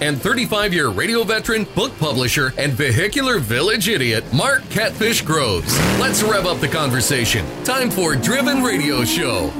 and 35 year radio veteran, book publisher, and vehicular village idiot, Mark Catfish Groves. Let's rev up the conversation. Time for Driven Radio Show.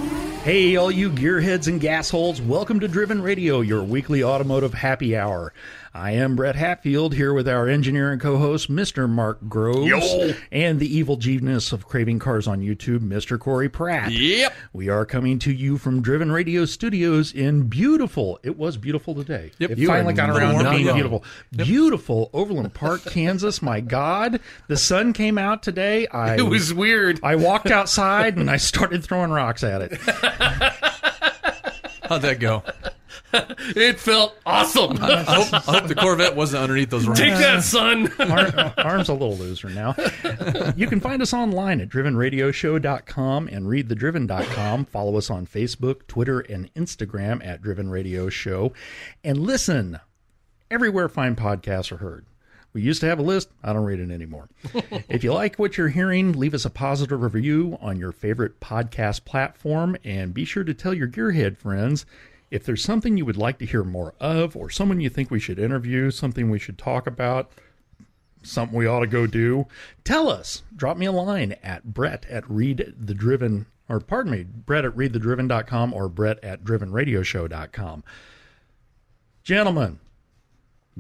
Hey, all you gearheads and gasholes, welcome to Driven Radio, your weekly automotive happy hour. I am Brett Hatfield here with our engineer and co host, Mr. Mark Groves, Yo. and the evil genius of Craving Cars on YouTube, Mr. Corey Pratt. Yep. We are coming to you from Driven Radio Studios in beautiful, it was beautiful today. Yep. It You finally got around to being beautiful. Beautiful Overland Park, Kansas. My God, the sun came out today. I It was weird. I walked outside and I started throwing rocks at it. How'd that go? It felt awesome. I hope, I hope the Corvette wasn't underneath those rocks. Take that, son. Ar- uh, Arm's a little looser now. You can find us online at drivenradioshow.com and readthedriven.com. Follow us on Facebook, Twitter, and Instagram at Driven Radio Show. And listen everywhere fine podcasts are heard. We used to have a list. I don't read it anymore. if you like what you're hearing, leave us a positive review on your favorite podcast platform and be sure to tell your gearhead friends if there's something you would like to hear more of or someone you think we should interview, something we should talk about, something we ought to go do, tell us. Drop me a line at Brett at Read the Driven, or pardon me, Brett at readthedriven.com or Brett at drivenradioshow.com. Gentlemen,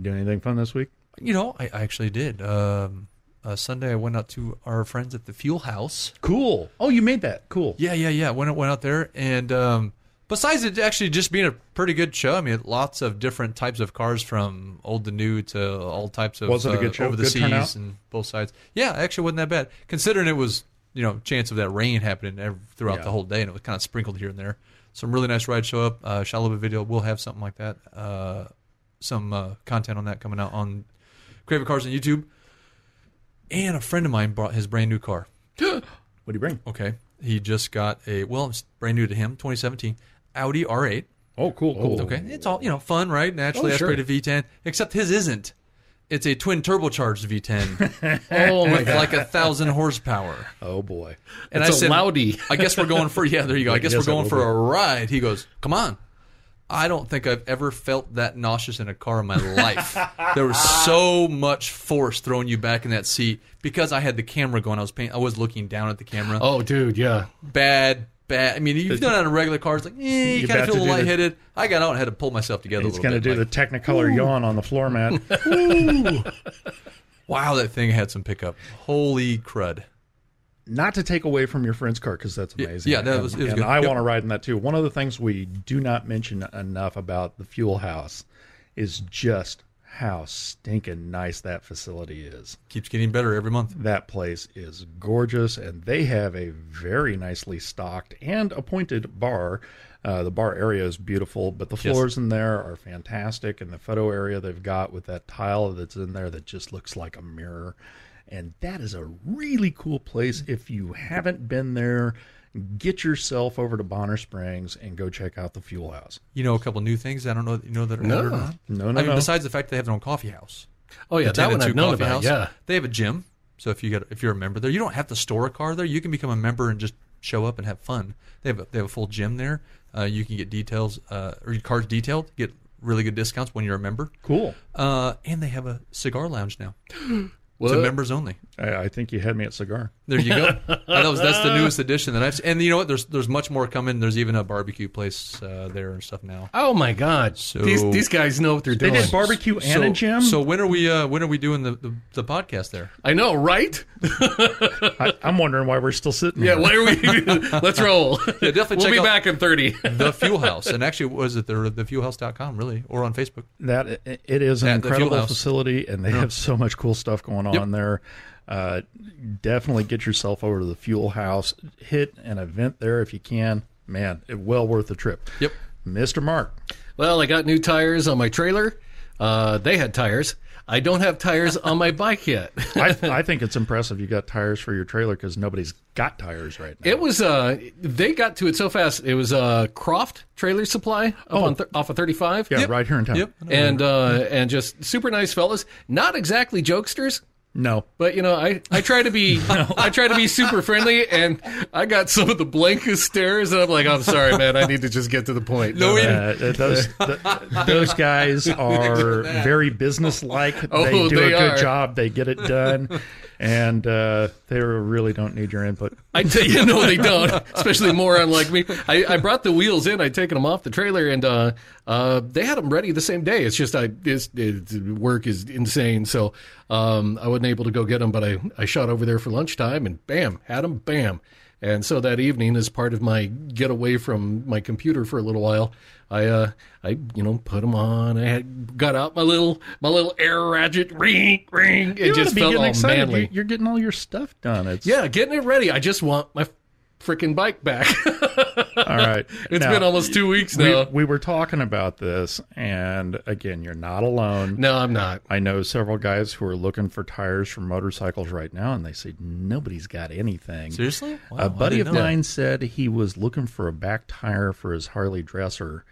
do anything fun this week? You know, I, I actually did. Um, uh, Sunday, I went out to our friends at the Fuel House. Cool. Oh, you made that. Cool. Yeah, yeah, yeah. Went went out there, and um, besides it actually just being a pretty good show, I mean, lots of different types of cars from old to new to all types of Was it a uh, good show? over the Good seas turnout? and both sides. Yeah, actually wasn't that bad considering it was you know chance of that rain happening ev- throughout Yeah. the whole day, and it was kind of sprinkled here and there. Some really nice rides show up. Uh, little video. We'll have something like that. Uh, some uh, content on that coming out on Craving Cars on YouTube. And a friend of mine brought his brand new car. What do you bring? Okay. He just got a well, it's brand new to him, 2017 Audi R8. Oh, cool, cool. Okay, it's all you know, fun, right? Naturally Oh, sure. aspirated V10, except his isn't. It's a twin turbocharged V10 Oh with god. like a thousand horsepower. Oh, boy. And It's I a said, Loudy. I guess we're going for yeah. There you go. I guess Yes, we're going for a ride. He goes, come on. I don't think I've ever felt that nauseous in a car in my life. there was so much force throwing you back in that seat because I had the camera going. I was paying, I was looking down at the camera. Oh, dude, yeah. bad, bad. I mean, you've done it on a regular car. It's like, eh, you You kind of feel do the- lightheaded. I got out and had to pull myself together He's a little going to do like, the Technicolor yawn on the floor mat. wow, that thing had some pickup. Holy crud! not to take away from your friend's car because that's amazing. yeah, that was- And, it was and good. I Yep. want to ride in that too. One of the things we do not mention enough about the fuel house is just how stinking nice that facility is. Keeps getting better every month. That place is gorgeous, and they have a very nicely stocked and appointed bar. Uh, the bar area is beautiful, but the Yes. floors in there are fantastic, and the photo area they've got with that tile that's in there that just looks like a mirror. And that is a really cool place. If you haven't been there, get yourself over to Bonner Springs and go check out the Fuel House. You know a couple new things. I don't know. That you know that are No. or not. No, no, I mean, no. besides the fact they have their own coffee house. Oh yeah, The that one I've known about. house. Yeah. They have a gym, so if you get if you're a member there, you don't have to store a car there. You can become a member and just show up and have fun. They have a, they have a full gym there. Uh, you can get details uh, or your car's detailed. Get really good discounts when you're a member. Cool. Uh, and they have a cigar lounge now. What? To members only. I, I think you had me at cigar. There you go. That was that's the newest addition that I've. seen. And you know what? There's there's much more coming. There's even a barbecue place uh, there and stuff now. Oh my god. So- these these guys know what they're doing. They did barbecue and so, a gym. So when are we uh, when are we doing the, the, the podcast there? I know, right? I, I'm wondering why we're still sitting. Yeah. here. Why are we? Let's roll. Yeah, definitely we'll check be out- back in thirty. The Fuel House, and actually, was it the thefuelhouse.com really, or on Facebook? That it it is an At incredible facility, and they have so much cool stuff going on Yep. there. Uh, definitely get yourself over to the Fuel House. Hit an event there if you can. Man, it well worth the trip. Yep. Mr. Mark. Well, I got new tires on my trailer. Uh, they had tires. I don't have tires on my bike yet. I, I think it's impressive you got tires for your trailer because nobody's got tires right now. It was uh they got to it so fast. It was uh Croft Trailer Supply up Oh. on th- off of 35. yeah, right here in town. Yep. And uh and just super nice fellas. Not exactly jokesters, No. but you know, I, I try to be I try to be super friendly and I got some of the blankest stares and I'm like, I'm sorry, man, I need to just get to the point. No, Uh, those th- those guys are very businesslike. Oh, they do they a good are. job. They get it done, and uh, they really don't need your input. I tell you, no, they don't. Especially moron like me. I, I brought the wheels in. I'd taken them off the trailer, and uh, uh, they had them ready the same day. It's just I this work is insane, so um, I wasn't able to go get them. But I I shot over there for lunchtime, and bam, had them, bam. And so that evening, as part of my get away from my computer for a little while, I uh, I you know put them on. I had got out my little my little air ratchet, ring ring. It You just felt getting all excited. manly. You're, you're getting all your stuff done. It's Yeah, getting it ready. I just want my freaking bike back. All right. it's now, been almost two weeks now. We, we, were talking about this, and again, you're not alone. No, I'm not. I know several guys who are looking for tires for motorcycles right now, and they say nobody's got anything. Seriously? Wow, a buddy of mine said he was looking for a back tire for his Harley dresser,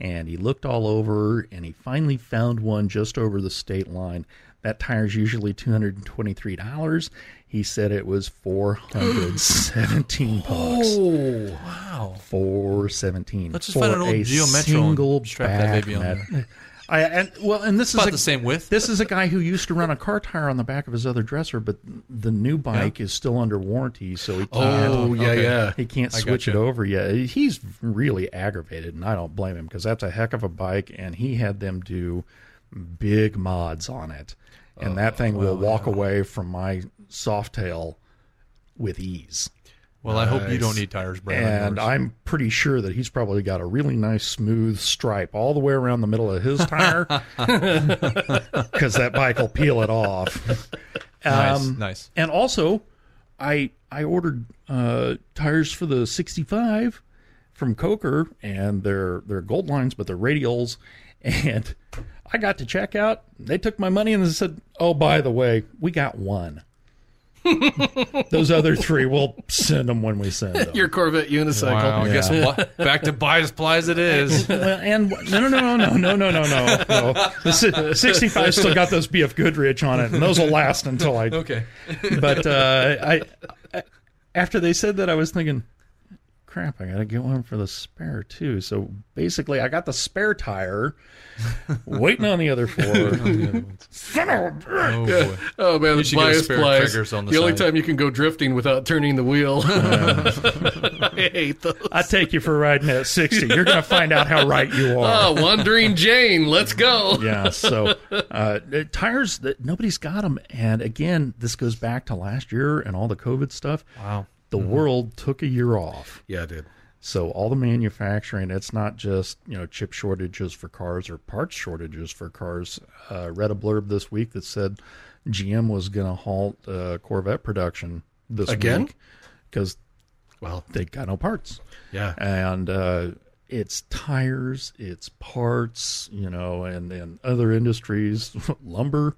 and he looked all over, and he finally found one just over the state line. That tire is usually $223. He said it was four hundred seventeen bucks. Oh, Wow. Four seventeen. Let's just for find an old a Geo Metro single and strap that back baby on net. there. I and well, and this is About a, the same width. this is a guy who used to run a car tire on the back of his other dresser, but the new bike is still under warranty, so he oh, can't. oh yeah, okay. yeah. He can't I switch it gotcha. over yet. He's really aggravated, and I don't blame him because that's a heck of a bike, and he had them do big mods on it, and oh, that thing will walk away from my Softail with ease. Well, I hope you don't need tires, Brad. And. I'm pretty sure that he's probably got a really nice smooth stripe all the way around the middle of his tire because that bike will peel it off. nice, Um, nice. And also, I I ordered uh, tires for the 65 from Coker, and they're they're gold lines, but they're radials. And I got to check out. They took my money and they said, "Oh, by the way, we got one. Those other three, we'll send them when we send them. Your Corvette unicycle. Wow, yeah. I guess what, back to bias plies it is. well, and no, no, no, no, no, no, no, no. no. The 65 still got those BF Goodrich on it, and those will last until I. Okay. But uh, I, after they said that, I was thinking, crap, I got to get one for the spare too. So basically, I got the spare tire, waiting on the other four. Son of a bitch. Oh, boy. Oh man, the should get a bias spare plies. on the the only time you can go drifting without turning the wheel. I hate those. I take you for riding at 60. You're going to find out how right you are. Oh, Wandering Jane, let's go. yeah so uh tires that nobody's got them and again this goes back to last year and all the covid stuff Wow. The world took a year off Yeah, I did. so all the manufacturing it's not just you know chip shortages for cars or parts shortages for cars uh read a blurb this week that said gm was going to halt uh, corvette production this Again? week because Well, they got no parts yeah. and uh, it's tires, it's parts, you know, and and other industries, lumber.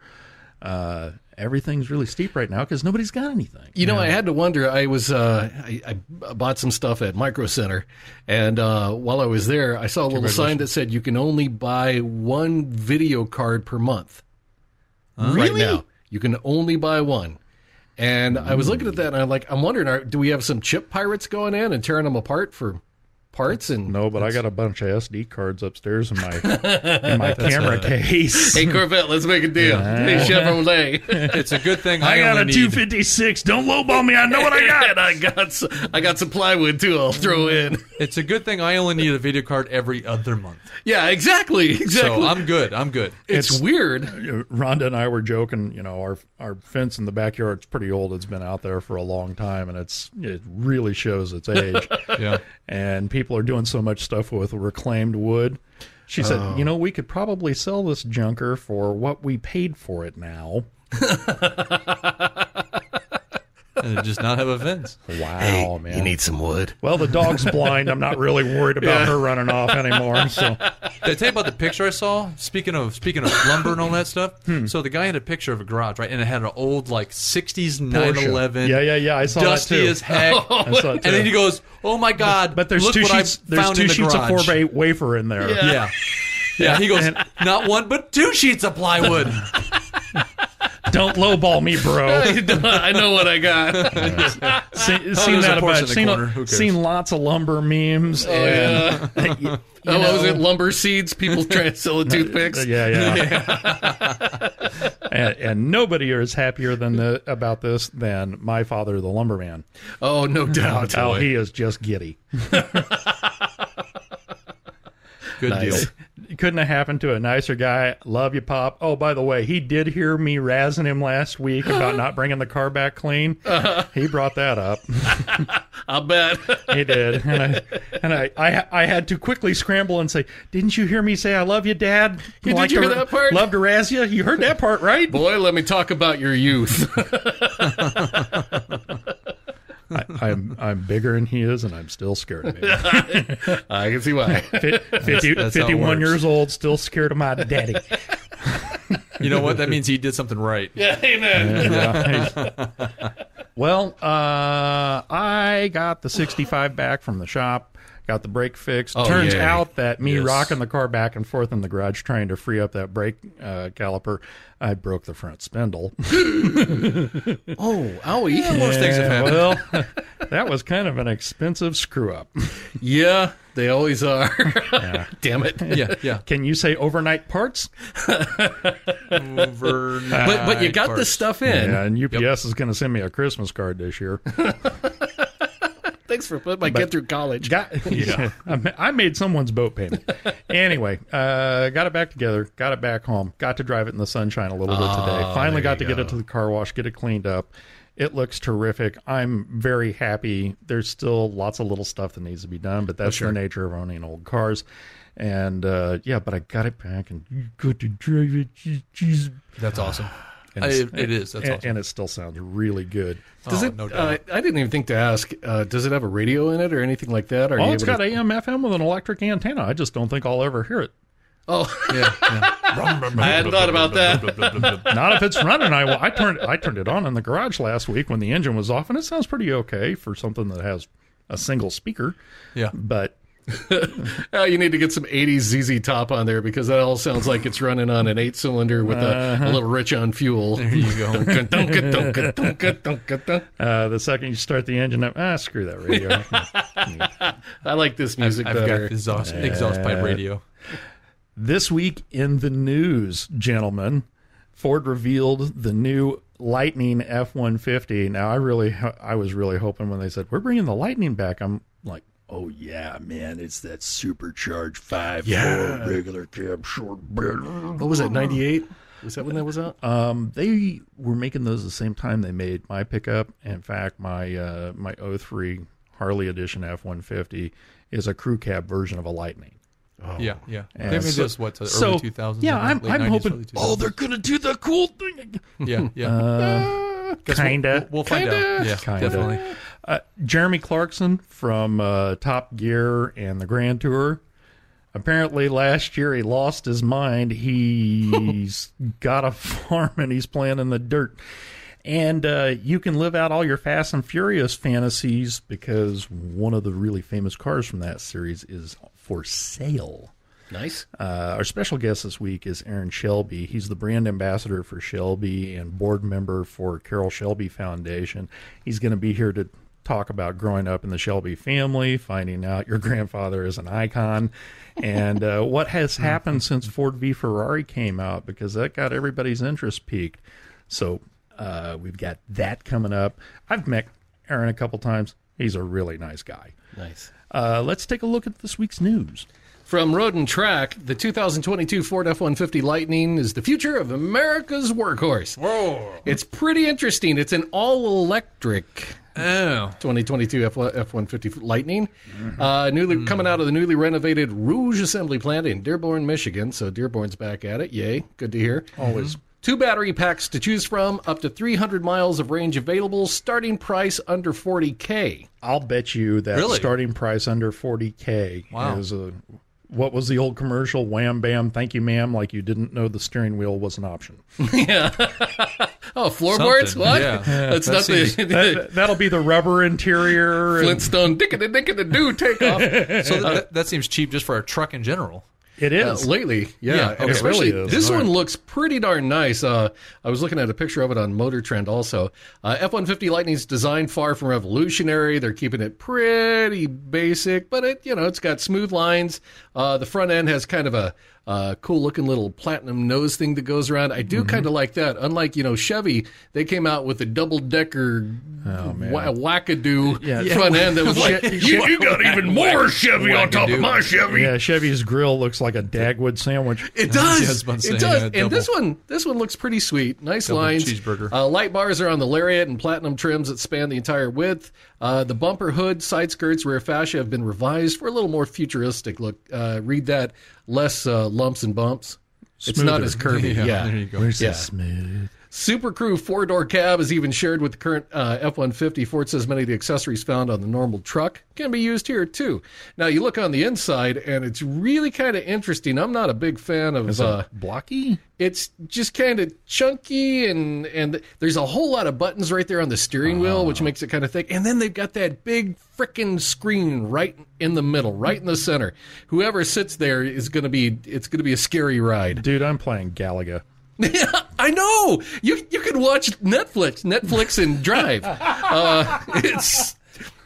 Uh, everything's really steep right now because nobody's got anything. You know, I had to wonder. I was uh, I, I bought some stuff at Micro Center, and uh, while I was there, I saw a little sign that said you can only buy one video card per month. Right Really? now, you can only buy one. And I was looking at that, and I'm like, I'm wondering, are, do we have some chip pirates going in and tearing them apart for parts? And No, but I got a bunch of SD cards upstairs in my in my camera case. hey, Corvette, let's make a deal. Hey, Chevrolet. It's a good thing I, I got only a need. 256. Don't lowball me. I know what I got. I got I got some plywood too. I'll throw in. It's a good thing I only need a video card every other month. Yeah, exactly, exactly. So I'm good. I'm good. it's, It's- weird. Uh, Rhonda and I were joking. You know, our our fence in the backyard's pretty old. It's been out there for a long time, and it's it really shows its age. Yeah. and people are doing so much stuff with reclaimed wood. She said, oh. "You know, we could probably sell this junker for what we paid for it now." And just not have a fence. Wow, man. You need some wood. well, the dog's blind. I'm not really worried about her running off anymore. So Did I tell you about the picture I saw? Speaking of speaking of lumber and all that stuff. Hmm. So the guy had a picture of a garage, right? And it had an old like '60s 911. Yeah, yeah, yeah. I saw Dusty that too. as heck. I saw it and then he goes, "Oh my god!" but there's look two what sheets. I There's found two in the sheets garage. of four by wafer in there. Yeah. Yeah, he goes, not one, but two sheets of plywood. Don't lowball me, bro. I know what I got. Oh, seen, seen that a bunch. Seen. Seen lots of lumber memes. Oh, and, yeah. Uh, you Oh, what was it? Lumber seeds? People trying to sell toothpicks? Yeah, yeah. and, and nobody is happier than the, about this than my father, the lumberman. Oh, no doubt. Oh, he is just giddy. Good Nice. deal. Couldn't have happened to a nicer guy. Love you, Pop. Oh, by the way, he did hear me razzing him last week about not bringing the car back clean. Uh-huh. He brought that up. I'll bet. He did, and I and I, I I had to quickly scramble and say, "Didn't you hear me say I love you, Dad? did Like you to- hear that part? Love to razz you. You heard that part, right? Boy, let me talk about your youth. I, I'm I'm bigger than he is, and I'm still scared of him. I can see why. 50, that's how it 51 works. years old, still scared of my daddy. You know what? That means he did something right. Yeah, amen. Yeah. well, uh, I got the 65 back from the shop. Got the brake fixed. Oh, Turns yay. out that me Yes. rocking the car back and forth in the garage trying to free up that brake uh, caliper, I broke the front spindle. Oh, owie. Worst things have happened. well, that was kind of an expensive screw up. Yeah, they always are. Damn it. Yeah, yeah. Can you say overnight parts? Overnight But but you got parts. this stuff in. Yeah, and UPS is going to send me a Christmas card this year. Thanks for putting my kid through college. Got yeah. I made someone's boat payment. anyway, uh, got it back together. Got it back home. Got to drive it in the sunshine a little bit today. Finally got to get it to the car wash, get it cleaned up. It looks terrific. I'm very happy. There's still lots of little stuff that needs to be done, but that's the nature of owning old cars. And uh, yeah, but I got it back and good to drive it. Jeez. That's awesome. And I- it's- it is. That's and, awesome. and it still sounds really good. Does Oh, it? no uh. I didn't even think to ask. Uh, does it have a radio in it or anything like that? Are Oh, you it's able got to- AM, FM with an electric antenna. I just don't think I'll ever hear it. Oh, yeah, yeah. I hadn't thought about that. Not if it's running. I, I turned I turned it on in the garage last week when the engine was off, and it sounds pretty okay for something that has a single speaker. Yeah. But Uh, you need to get some 80s ZZ Top on there because that all sounds like it's running on an eight cylinder with a, a little rich on fuel. There you go. uh, the second you start the engine up, ah, screw that radio. I like this music I've better. got exhaust, exhaust pipe radio. this week in the news, gentlemen, Ford revealed the new Lightning F one fifty. Now, I really, I was really hoping when they said we're bringing the Lightning back, I'm like. Oh yeah, man! It's that supercharged five Yeah. four regular cab short bed. What was it, 98? Was that when that was out? Um, they were making those the same time they made my pickup. In fact, my uh, my 03 Harley Edition F150 is a crew cab version of a Lightning. Yeah, yeah. And They made so- this what to the so, early 2000s. yeah, I I'm, I'm 90s, hoping. Oh, they're gonna do the cool thing. yeah, yeah. Uh, Guess we'll- kinda. We'll, we'll find Kinda. out. Yeah, Kinda. definitely. Uh, Jeremy Clarkson from uh, Top Gear and the Grand Tour. Apparently, last year he lost his mind. He's got a farm and he's playing in the dirt. And uh, you can live out all your Fast and Furious fantasies because one of the really famous cars from that series is for sale. Nice. Uh, our special guest this week is Aaron Shelby. He's the brand ambassador for Shelby and board member for Carroll Shelby Foundation. He's going to be here to talk about growing up in the Shelby family, finding out your grandfather is an icon, and uh, what has happened since Ford v Ferrari came out because that got everybody's interest peaked. So uh, we've got that coming up. I've met Aaron a couple times. He's a really nice guy. Nice. Uh, let's take a look at this week's news. From Road and Track, the 2022 Ford F-150 Lightning is the future of America's workhorse. Whoa! It's pretty interesting. It's an all-electric Oh. 2022 F- F-150 Lightning, mm-hmm. uh, newly mm. coming out of the newly renovated Rouge Assembly Plant in Dearborn, Michigan. So Dearborn's back at it. Yay! Good to hear. Mm-hmm. Always. Two battery packs to choose from, up to 300 miles of range available. Starting price under 40k. I'll bet you that Really? starting price under 40k Wow. is a what was the old commercial? Wham bam, thank you, ma'am. Like you didn't know the steering wheel was an option. yeah. Oh, floorboards? Something. What? Yeah. That's that not seems... the, that, that'll be the rubber interior. and- Flintstone dickety dickety do takeoff. So that, that seems cheap just for a truck in general. It Uh, lately, yeah, Yeah, especially really is. this one looks pretty darn nice. Uh, I was looking at a picture of it on Motor Trend. Also, uh, F-150 Lightning's design far from revolutionary. They're keeping it pretty basic, but it you know it's got smooth lines. Uh, the front end has kind of a uh, cool looking little platinum nose thing that goes around. I Mm-hmm. do kind of like that. Unlike you know Chevy, they came out with a double decker wa- wackadoo Yeah. front end that was like you, you got even more Chevy on top of my Chevy. yeah, Chevy's grill looks like a Dagwood sandwich. It Yeah, does. it say, does. yeah, and this one, this one looks pretty sweet. Nice Double lines. cheeseburger. Uh, light bars are on the lariat and platinum trims that span the entire width. Uh, the bumper hood, side skirts, rear fascia have been revised for a little more futuristic look. Uh, read that less uh, lumps and bumps. It's not as curvy. yeah. there you go. Where's Yeah. smooth? Super Crew four door cab is even shared with the current uh, F 150. Ford says many of the accessories found on the normal truck can be used here too. Now, you look on the inside, and it's really kind of interesting. I'm not a big fan of. Is Uh, blocky? it's just kind of chunky and and there's a whole lot of buttons right there on the steering wheel which makes it kind of thick and then they've got that big freaking screen right in the middle right in the center whoever sits there is going to be it's going to be a scary ride Dude, I'm playing Galaga. i know you you can watch netflix netflix and drive uh, it's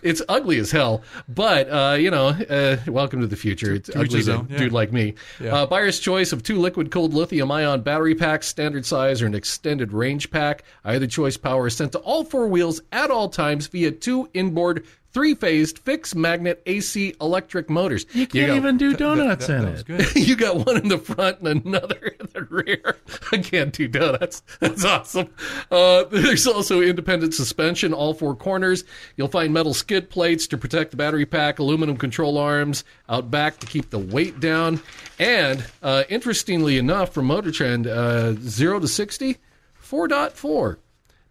it's ugly as hell, but uh, you know, uh, welcome to the future. It's each ugly his to own, yeah. dude like me. Yeah. Uh, buyer's choice of two liquid cooled lithium ion battery packs, standard size or an extended range pack. Either choice power is sent to all four wheels at all times via two inboard three phased fixed magnet AC electric motors. You can't got- even do donuts that, in that was it. good. you got one in the front and another in the rear. I can't do donuts. That's awesome. Uh, there's also independent suspension, all four corners. You'll find metal skid plates to protect the battery pack, aluminum control arms out back to keep the weight down. And uh, interestingly enough, from Motor Trend, uh, 0 to 60, 4.4.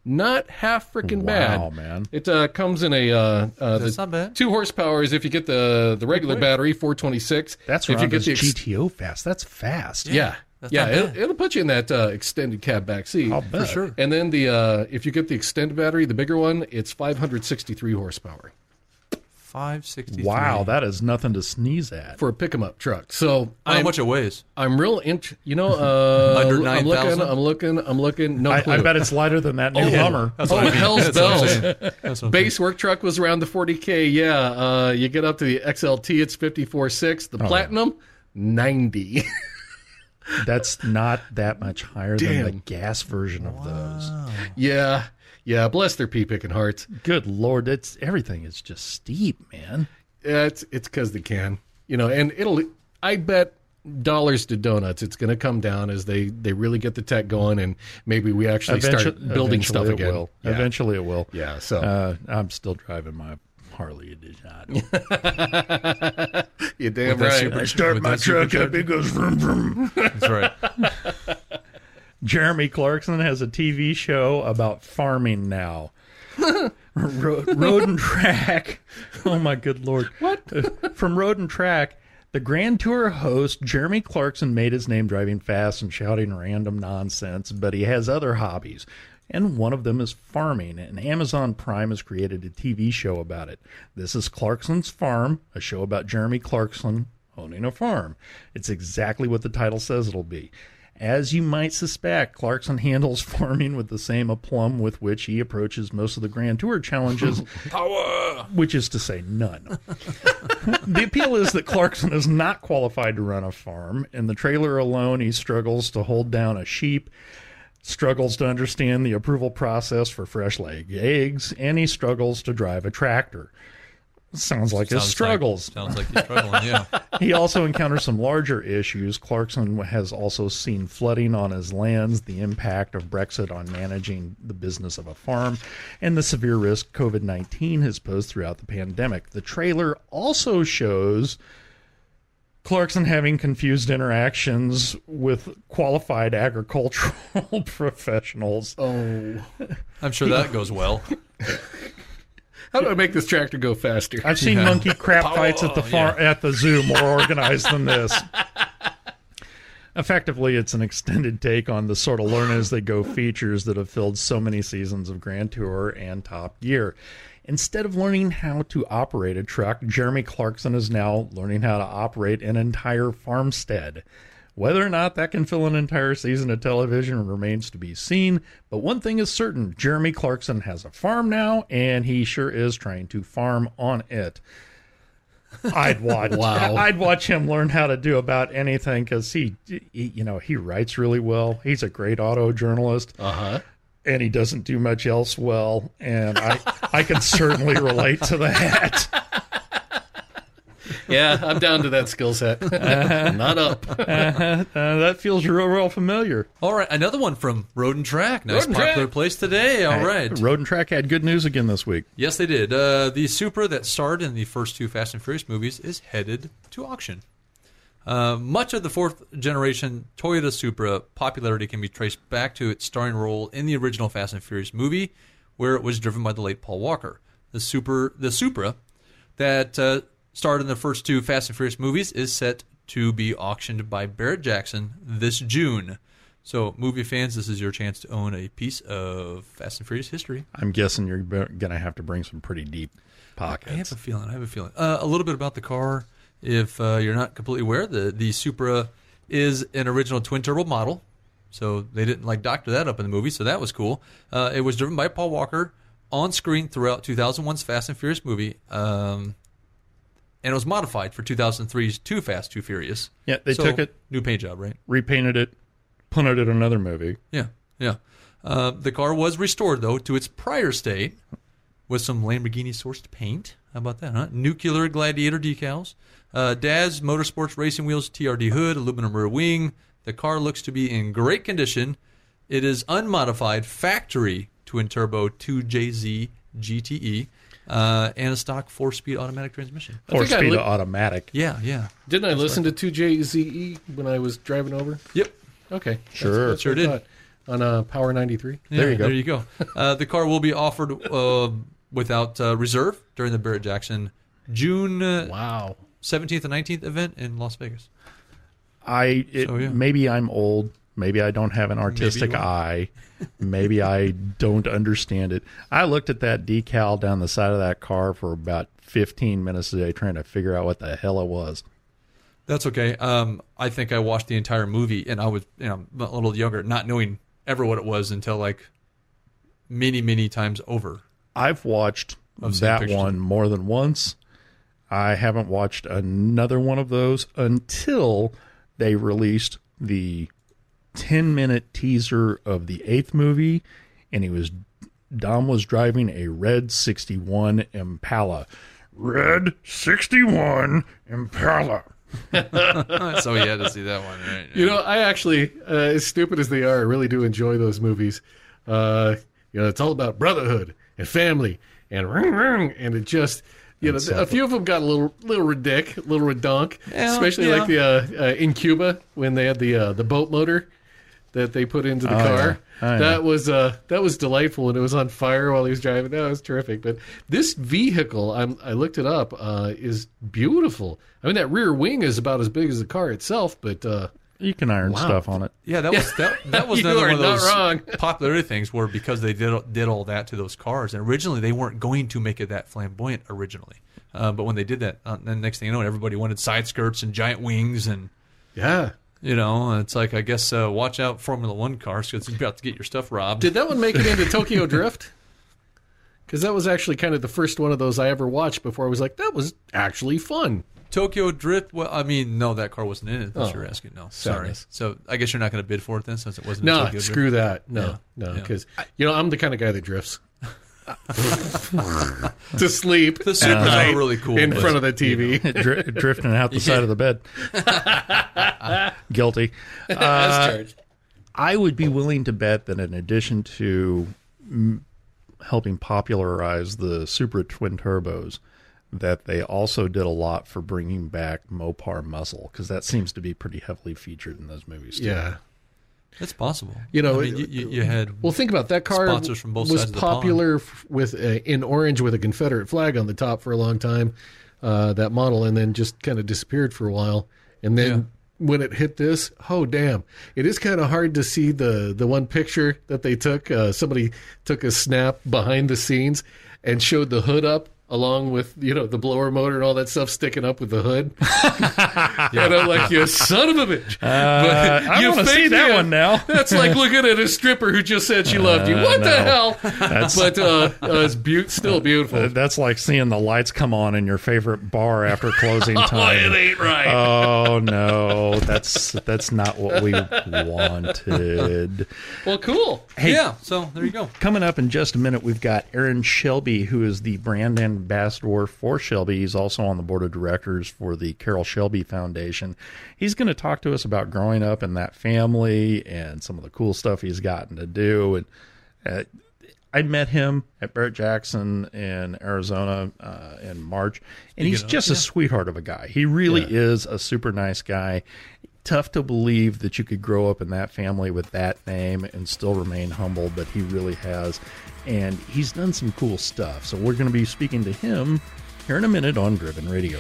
Not half freaking Wow, bad. man. It uh, comes in a uh, uh, That's the not bad. two horsepower is if you get the the regular battery, 426. That's if you get the ex- GTO fast. That's fast. yeah, That's yeah, it'll, it'll put you in that uh, extended cab back seat I'll bet. sure. And then the uh, if you get the extended battery, the bigger one, it's 563 horsepower Five sixty. Wow, that is nothing to sneeze at. for a pick 'em up truck. So How I'm, much it weighs? I'm real int. You know, uh, Under I'm looking, 9,000? I'm looking, I'm looking. No I, clue. I bet it's lighter than that new Hummer. That's Oh, what I mean. hell's That's bells. saying. That's what I'm Base work truck was around the 40k. Yeah, uh, you get up to the XLT, it's 54.6. Oh, The Platinum, 90. That's not that much higher than the gas version of those. yeah, yeah. Bless their pea picking hearts. Good lord, it's everything is just steep, man. Yeah, it's it's because they can, you know, and it'll. I bet dollars to donuts. It's going to come down as they they really get the tech going, and maybe we actually start building stuff it again. Will. Yeah. Eventually it will. Yeah. So Uh, I'm still driving my Harley Edition. you're damn With right. super- I start my that truck up, it goes vroom vroom. That's right. Jeremy Clarkson has a TV show about farming now. Ro- road and track. Oh my good lord! What uh, from Road and Track? The Grand Tour host Jeremy Clarkson made his name driving fast and shouting random nonsense, but he has other hobbies, and one of them is farming. And Amazon Prime has created a TV show about it. This is Clarkson's Farm, a show about Jeremy Clarkson owning a farm. It's exactly what the title says it'll be. As you might suspect, Clarkson handles farming with the same aplomb with which he approaches most of the Grand Tour challenges, which is to say, none. the appeal is that Clarkson is not qualified to run a farm. In the trailer alone, he struggles to hold down a sheep, struggles to understand the approval process for fresh laid eggs, and he struggles to drive a tractor. Sounds like his struggles. Like, sounds like he's struggling. Yeah. he also encounters some larger issues. Clarkson has also seen flooding on his lands, the impact of Brexit on managing the business of a farm, and the severe risk COVID 19 has posed throughout the pandemic. The trailer also shows Clarkson having confused interactions with qualified agricultural professionals. Oh, I'm sure that goes well. How do I make this tractor go faster? I've seen monkey crap fights at the far, at the zoo more organized than this. Effectively, it's an extended take on the sort of learn as they go features that have filled so many seasons of Grand Tour and Top Gear. Instead of learning how to operate a truck, Jeremy Clarkson is now learning how to operate an entire farmstead. Whether or not that can fill an entire season of television remains to be seen, but one thing is certain Jeremy Clarkson has a farm now, and he sure is trying to farm on it. I'd watch. Wow. I'd watch him learn how to do about anything because he, he, you know, he writes really well. He's a great auto journalist, Uh huh. and he doesn't do much else well. And I, I can certainly relate to that. Yeah, I'm down to that skill set. Not up. Uh, that feels real, real familiar. All right, another one from Road and Track. Nice Road and popular Track. place today. All right. Road and Track had good news again this week. Yes, they did. Uh, the Supra that starred in the first two Fast and Furious movies is headed to auction. Uh, much of the fourth generation Toyota Supra popularity can be traced back to its starring role in the original Fast and Furious movie, where it was driven by the late Paul Walker. The Supra, the Supra that uh, starred in the first two Fast and Furious movies is set to be auctioned by Barrett Jackson this June. So, movie fans, this is your chance to own a piece of Fast and Furious history. I'm guessing you're going to have to bring some pretty deep pockets. I have a feeling. I have a feeling. Uh, a little bit about the car. If uh, you're not completely aware, the the Supra is an original twin turbo model, so they didn't like doctor that up in the movie. So that was cool. Uh, it was driven by Paul Walker on screen throughout 2001's Fast and Furious movie, um, and it was modified for 2003's Too Fast, Too Furious. Yeah, they So, took it, new paint job, right? repainted it, put it in another movie. Yeah, yeah. Uh, the car was restored though to its prior state with some Lamborghini sourced paint. How about that, huh? Nuclear Gladiator decals, uh, Dazz Motorsports Racing Wheels TRD hood, aluminum rear wing. The car looks to be in great condition. It is unmodified factory twin turbo 2JZ GTE uh, and a stock four speed automatic transmission. Four-speed li- automatic. Yeah, yeah. Didn't I listen to 2JZE when I was driving over? Yep. Okay. Sure. That's, that's Sure did. thought. On uh, Power 93. There you go. There you go. Uh, the car will be offered uh, without uh, reserve during the Barrett Jackson June uh, Wow. 17th and 19th event in Las Vegas. I it, So, yeah. maybe I'm old. Maybe I don't have an artistic are. eye. maybe I don't understand it. I looked at that decal down the side of that car for about 15 minutes a day trying to figure out what the hell it was. That's okay. Um, I think I watched the entire movie, and I was you know a little younger, not knowing ever what it was until like many, many times over. I've watched that pictures one more than once. I haven't watched another one of those until they released the 10 minute teaser of the eighth movie, and he was Dom was driving a red 61 Impala. Red 61 Impala. so you had to see that one, right? You know, I actually, uh, as stupid as they are, I really do enjoy those movies. Uh, you know, it's all about brotherhood and family and ring, ring, and it just, you know, a few of them got a little, little ridic, a little redonk, Yeah, especially yeah. like the uh, uh, in Cuba when they had the uh, the boat motor that they put into the Oh, car. yeah. Oh, yeah. that was uh, that was delightful, and it was on fire while he was driving. That was terrific. But this vehicle, I'm, I looked it up, uh, is beautiful. I mean, that rear wing is about as big as the car itself, but uh, You can iron Wow. stuff on it. Yeah, that was that, that was another are one of those wrong. popularity things where because they did did all that to those cars, and originally they weren't going to make it that flamboyant originally, uh, but when they did that, uh, then next thing you know, everybody wanted side skirts and giant wings, and yeah. You know, it's like I guess uh, watch out Formula One cars because you're about to get your stuff robbed. Did that one make it into Tokyo Drift? Because that was actually kind of the first one of those I ever watched before I was like, that was actually fun. Tokyo Drift? Well, I mean, no, that car wasn't in it. That's Oh, what you're asking. No, sorry. So I guess you're not going to bid for it then, since it wasn't. in No, screw Drift? that. No, Yeah. no, Yeah. because you know I'm the kind of guy that drifts to sleep The Supras night are really cool. in front of the TV. Dri- drifting out the side of the bed. Guilty. Uh, I would be willing to bet that in addition to mm, helping popularize the Supra twin turbos, that they also did a lot for bringing back Mopar muscle because that seems to be pretty heavily featured in those movies. Too. Yeah, It's possible. You know, I mean, you, you, had Well, think about that car. Sponsors from both was sides of the popular f- with a, in orange with a Confederate flag on the top for a long time. Uh, that model, and then just kind of disappeared for a while. And then when it hit this, oh damn! It is kind of hard to see the the one picture that they took. Uh, somebody took a snap behind the scenes and showed the hood up. Along with you know the blower motor and all that stuff sticking up with the hood, and I'm like, you son of a bitch! Uh, I you wanna see that one now. That's like looking at a stripper who just said she loved you. What the no. hell? But uh, uh, it's be- still beautiful. Uh, That's like seeing the lights come on in your favorite bar after closing oh, time. it ain't right. Oh no, that's that's not what we wanted. well, cool. Hey, yeah. So there you go. Coming up in just a minute, we've got Aaron Shelby, who is the brand ambassador for Shelby. He's also on the board of directors for the Carroll Shelby Foundation. He's going to talk to us about growing up in that family and some of the cool stuff he's gotten to do. And uh, I met him at Barrett Jackson in Arizona uh, in March, and he's just a sweetheart of a guy. He really is a super nice guy. Tough to believe that you could grow up in that family with that name and still remain humble, but he really has. And he's done some cool stuff. So we're going to be speaking to him here in a minute on Driven Radio.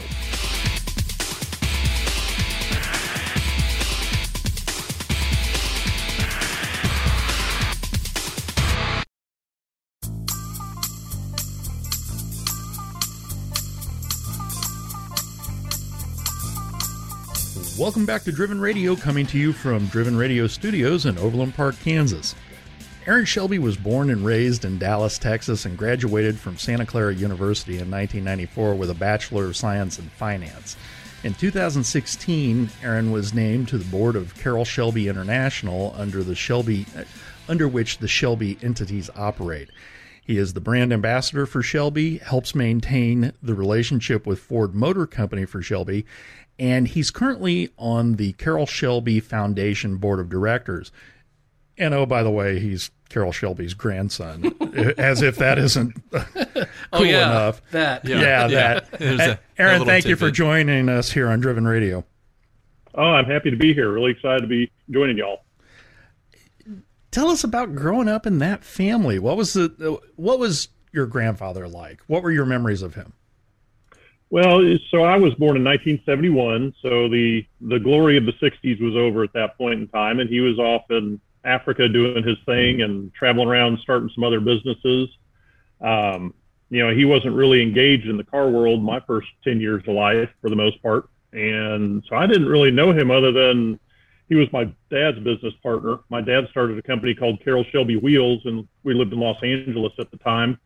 Welcome back to Driven Radio, coming to you from Driven Radio Studios in Overland Park, Kansas. Aaron Shelby was born and raised in Dallas, Texas, and graduated from Santa Clara University in 1994 with a Bachelor of Science in Finance. In 2016, Aaron was named to the board of Carroll Shelby International under the Shelby under which the Shelby entities operate. He is the brand ambassador for Shelby, helps maintain the relationship with Ford Motor Company for Shelby, and he's currently on the Carroll Shelby Foundation board of directors. And oh, by the way, he's Carroll Shelby's grandson, as if that isn't oh, cool oh yeah, enough. that. Yeah, that. A- Aaron, little thank you for joining us here on Driven Radio. Oh, I'm happy to be here. Really excited to be joining y'all. Tell us about growing up in that family. What was the what was your grandfather like? What were your memories of him? Well, so I was born in 1971, so the the glory of the 60s was over at that point in time, and he was off in Africa doing his thing and traveling around, starting some other businesses. Um, you know, he wasn't really engaged in the car world my first 10 years of life for the most part, and so I didn't really know him other than he was my dad's business partner. My dad started a company called Carroll Shelby Wheels, and we lived in Los Angeles at the time.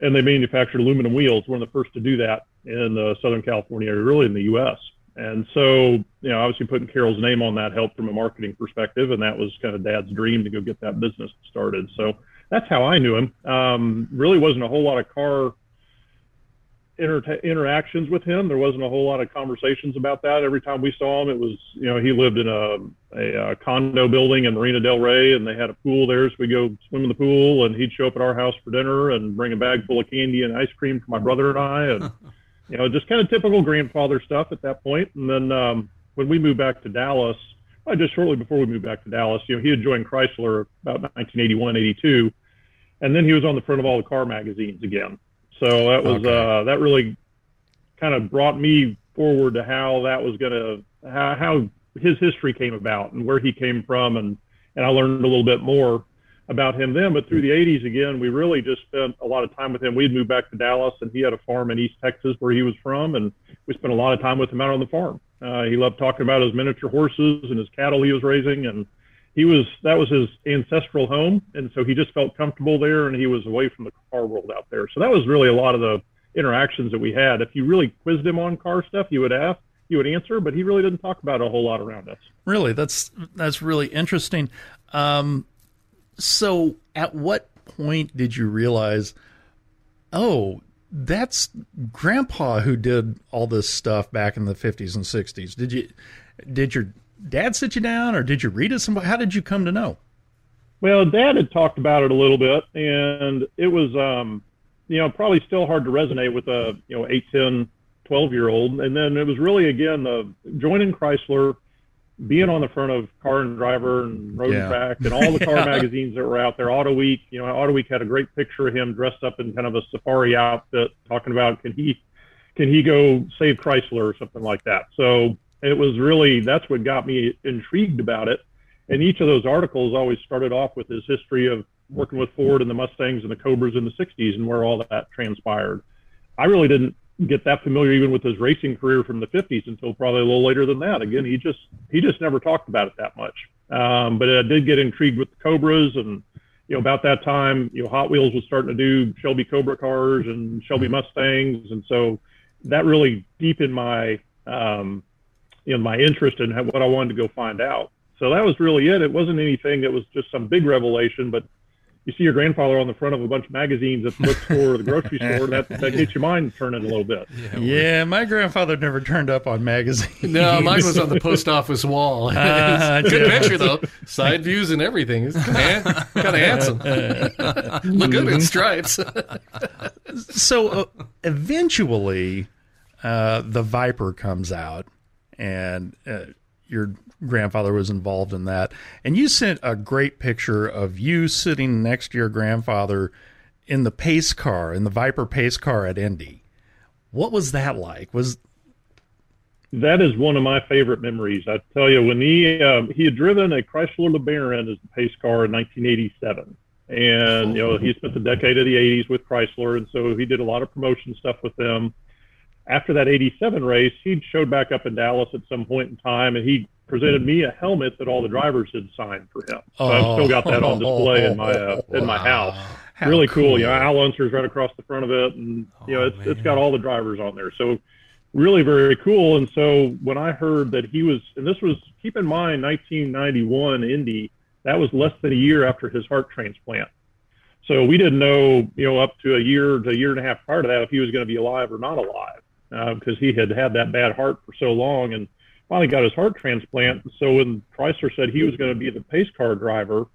And they manufactured aluminum wheels, one of the first to do that in uh, Southern California, or really in the U.S. And so, you know, obviously putting Carroll's name on that helped from a marketing perspective, and that was kind of Dad's dream to go get that business started. So that's how I knew him. Um, really wasn't a whole lot of car inter- interactions with him. There wasn't a whole lot of conversations about that. Every time we saw him, it was, you know, he lived in a, a, a condo building in Marina Del Rey, and they had a pool there, so we'd go swim in the pool, and he'd show up at our house for dinner and bring a bag full of candy and ice cream for my brother and I, and you know, just kind of typical grandfather stuff at that point. And then um, when we moved back to Dallas, uh, just shortly before we moved back to Dallas, you know, he had joined Chrysler about 1981, 82, and then he was on the front of all the car magazines again. So that was Okay. uh, that really kind of brought me forward to how that was going to how, how his history came about and where he came from, and and I learned a little bit more about him then. But through the 80s, again, we really just spent a lot of time with him. We had moved back to Dallas, and he had a farm in East Texas where he was from, and we spent a lot of time with him out on the farm. Uh, he loved talking about his miniature horses and his cattle he was raising, and he was that was his ancestral home, and so he just felt comfortable there, and he was away from the car world out there. So that was really a lot of the interactions that we had. If you really quizzed him on car stuff, he would ask, he would answer, but he really didn't talk about a whole lot around us. Really, that's that's really interesting. Um, so, at what point did you realize, oh, that's Grandpa who did all this stuff back in the fifties and sixties? Did you, did your dad sit you down, or did you read it somewhere? How did you come to know? Well, Dad had talked about it a little bit, and it was, um, you know, probably still hard to resonate with a, you know, 8, 10, 12 year old. And then it was really, again, the joining Chrysler being on the front of Car and Driver and Road Yeah. and Track and all the car magazines that were out there, Auto Week, you know, Auto Week had a great picture of him dressed up in kind of a safari outfit, talking about can he can he go save Chrysler or something like that. So it was really that's what got me intrigued about it. And each of those articles always started off with his history of working with Ford and the Mustangs and the Cobras in the 60s and where all that transpired. I really didn't get that familiar even with his racing career from the 50s until probably a little later than that. Again, he just he just never talked about it that much. Um, but I did get intrigued with the Cobras and you know about that time, you know Hot Wheels was starting to do Shelby Cobra cars and Shelby Mustangs, and so that really deepened my um, you know my interest in what I wanted to go find out. So that was really it. It wasn't anything that was just some big revelation, but you see your grandfather on the front of a bunch of magazines at the bookstore or the grocery store, that, that gets your mind turning a little bit. Yeah, my grandfather never turned up on magazines. No, mine was on the post office wall. It's a good yeah. picture though, side views and everything. It's kind of handsome. Look good in stripes. so uh, eventually, uh, the Viper comes out, and uh, your grandfather was involved in that. And you sent a great picture of you sitting next to your grandfather in the pace car, in the Viper pace car at Indy. What was that like? Was That is one of my favorite memories. I tell you, when he um, he had driven a Chrysler LeBaron as the pace car in 1987, and you know he spent the decade of the 80s with Chrysler, and so he did a lot of promotion stuff with them. After that 87 race, he showed back up in Dallas at some point in time, and he presented me a helmet that all the drivers had signed for him. So I've still got that on display in my uh, in my house. How really cool. cool. You know, Al Unser's right across the front of it, and you know, Oh, it's it's man. got all the drivers on there. So really very cool. And so when I heard that he was, and this was keep in mind 1991 Indy, that was less than a year after his heart transplant. So we didn't know, you know, up to a year to a year and a half prior to that if he was going to be alive or not alive, because he had had that bad heart for so long and finally got his heart transplant. So when Chrysler said he was going to be the pace car driver,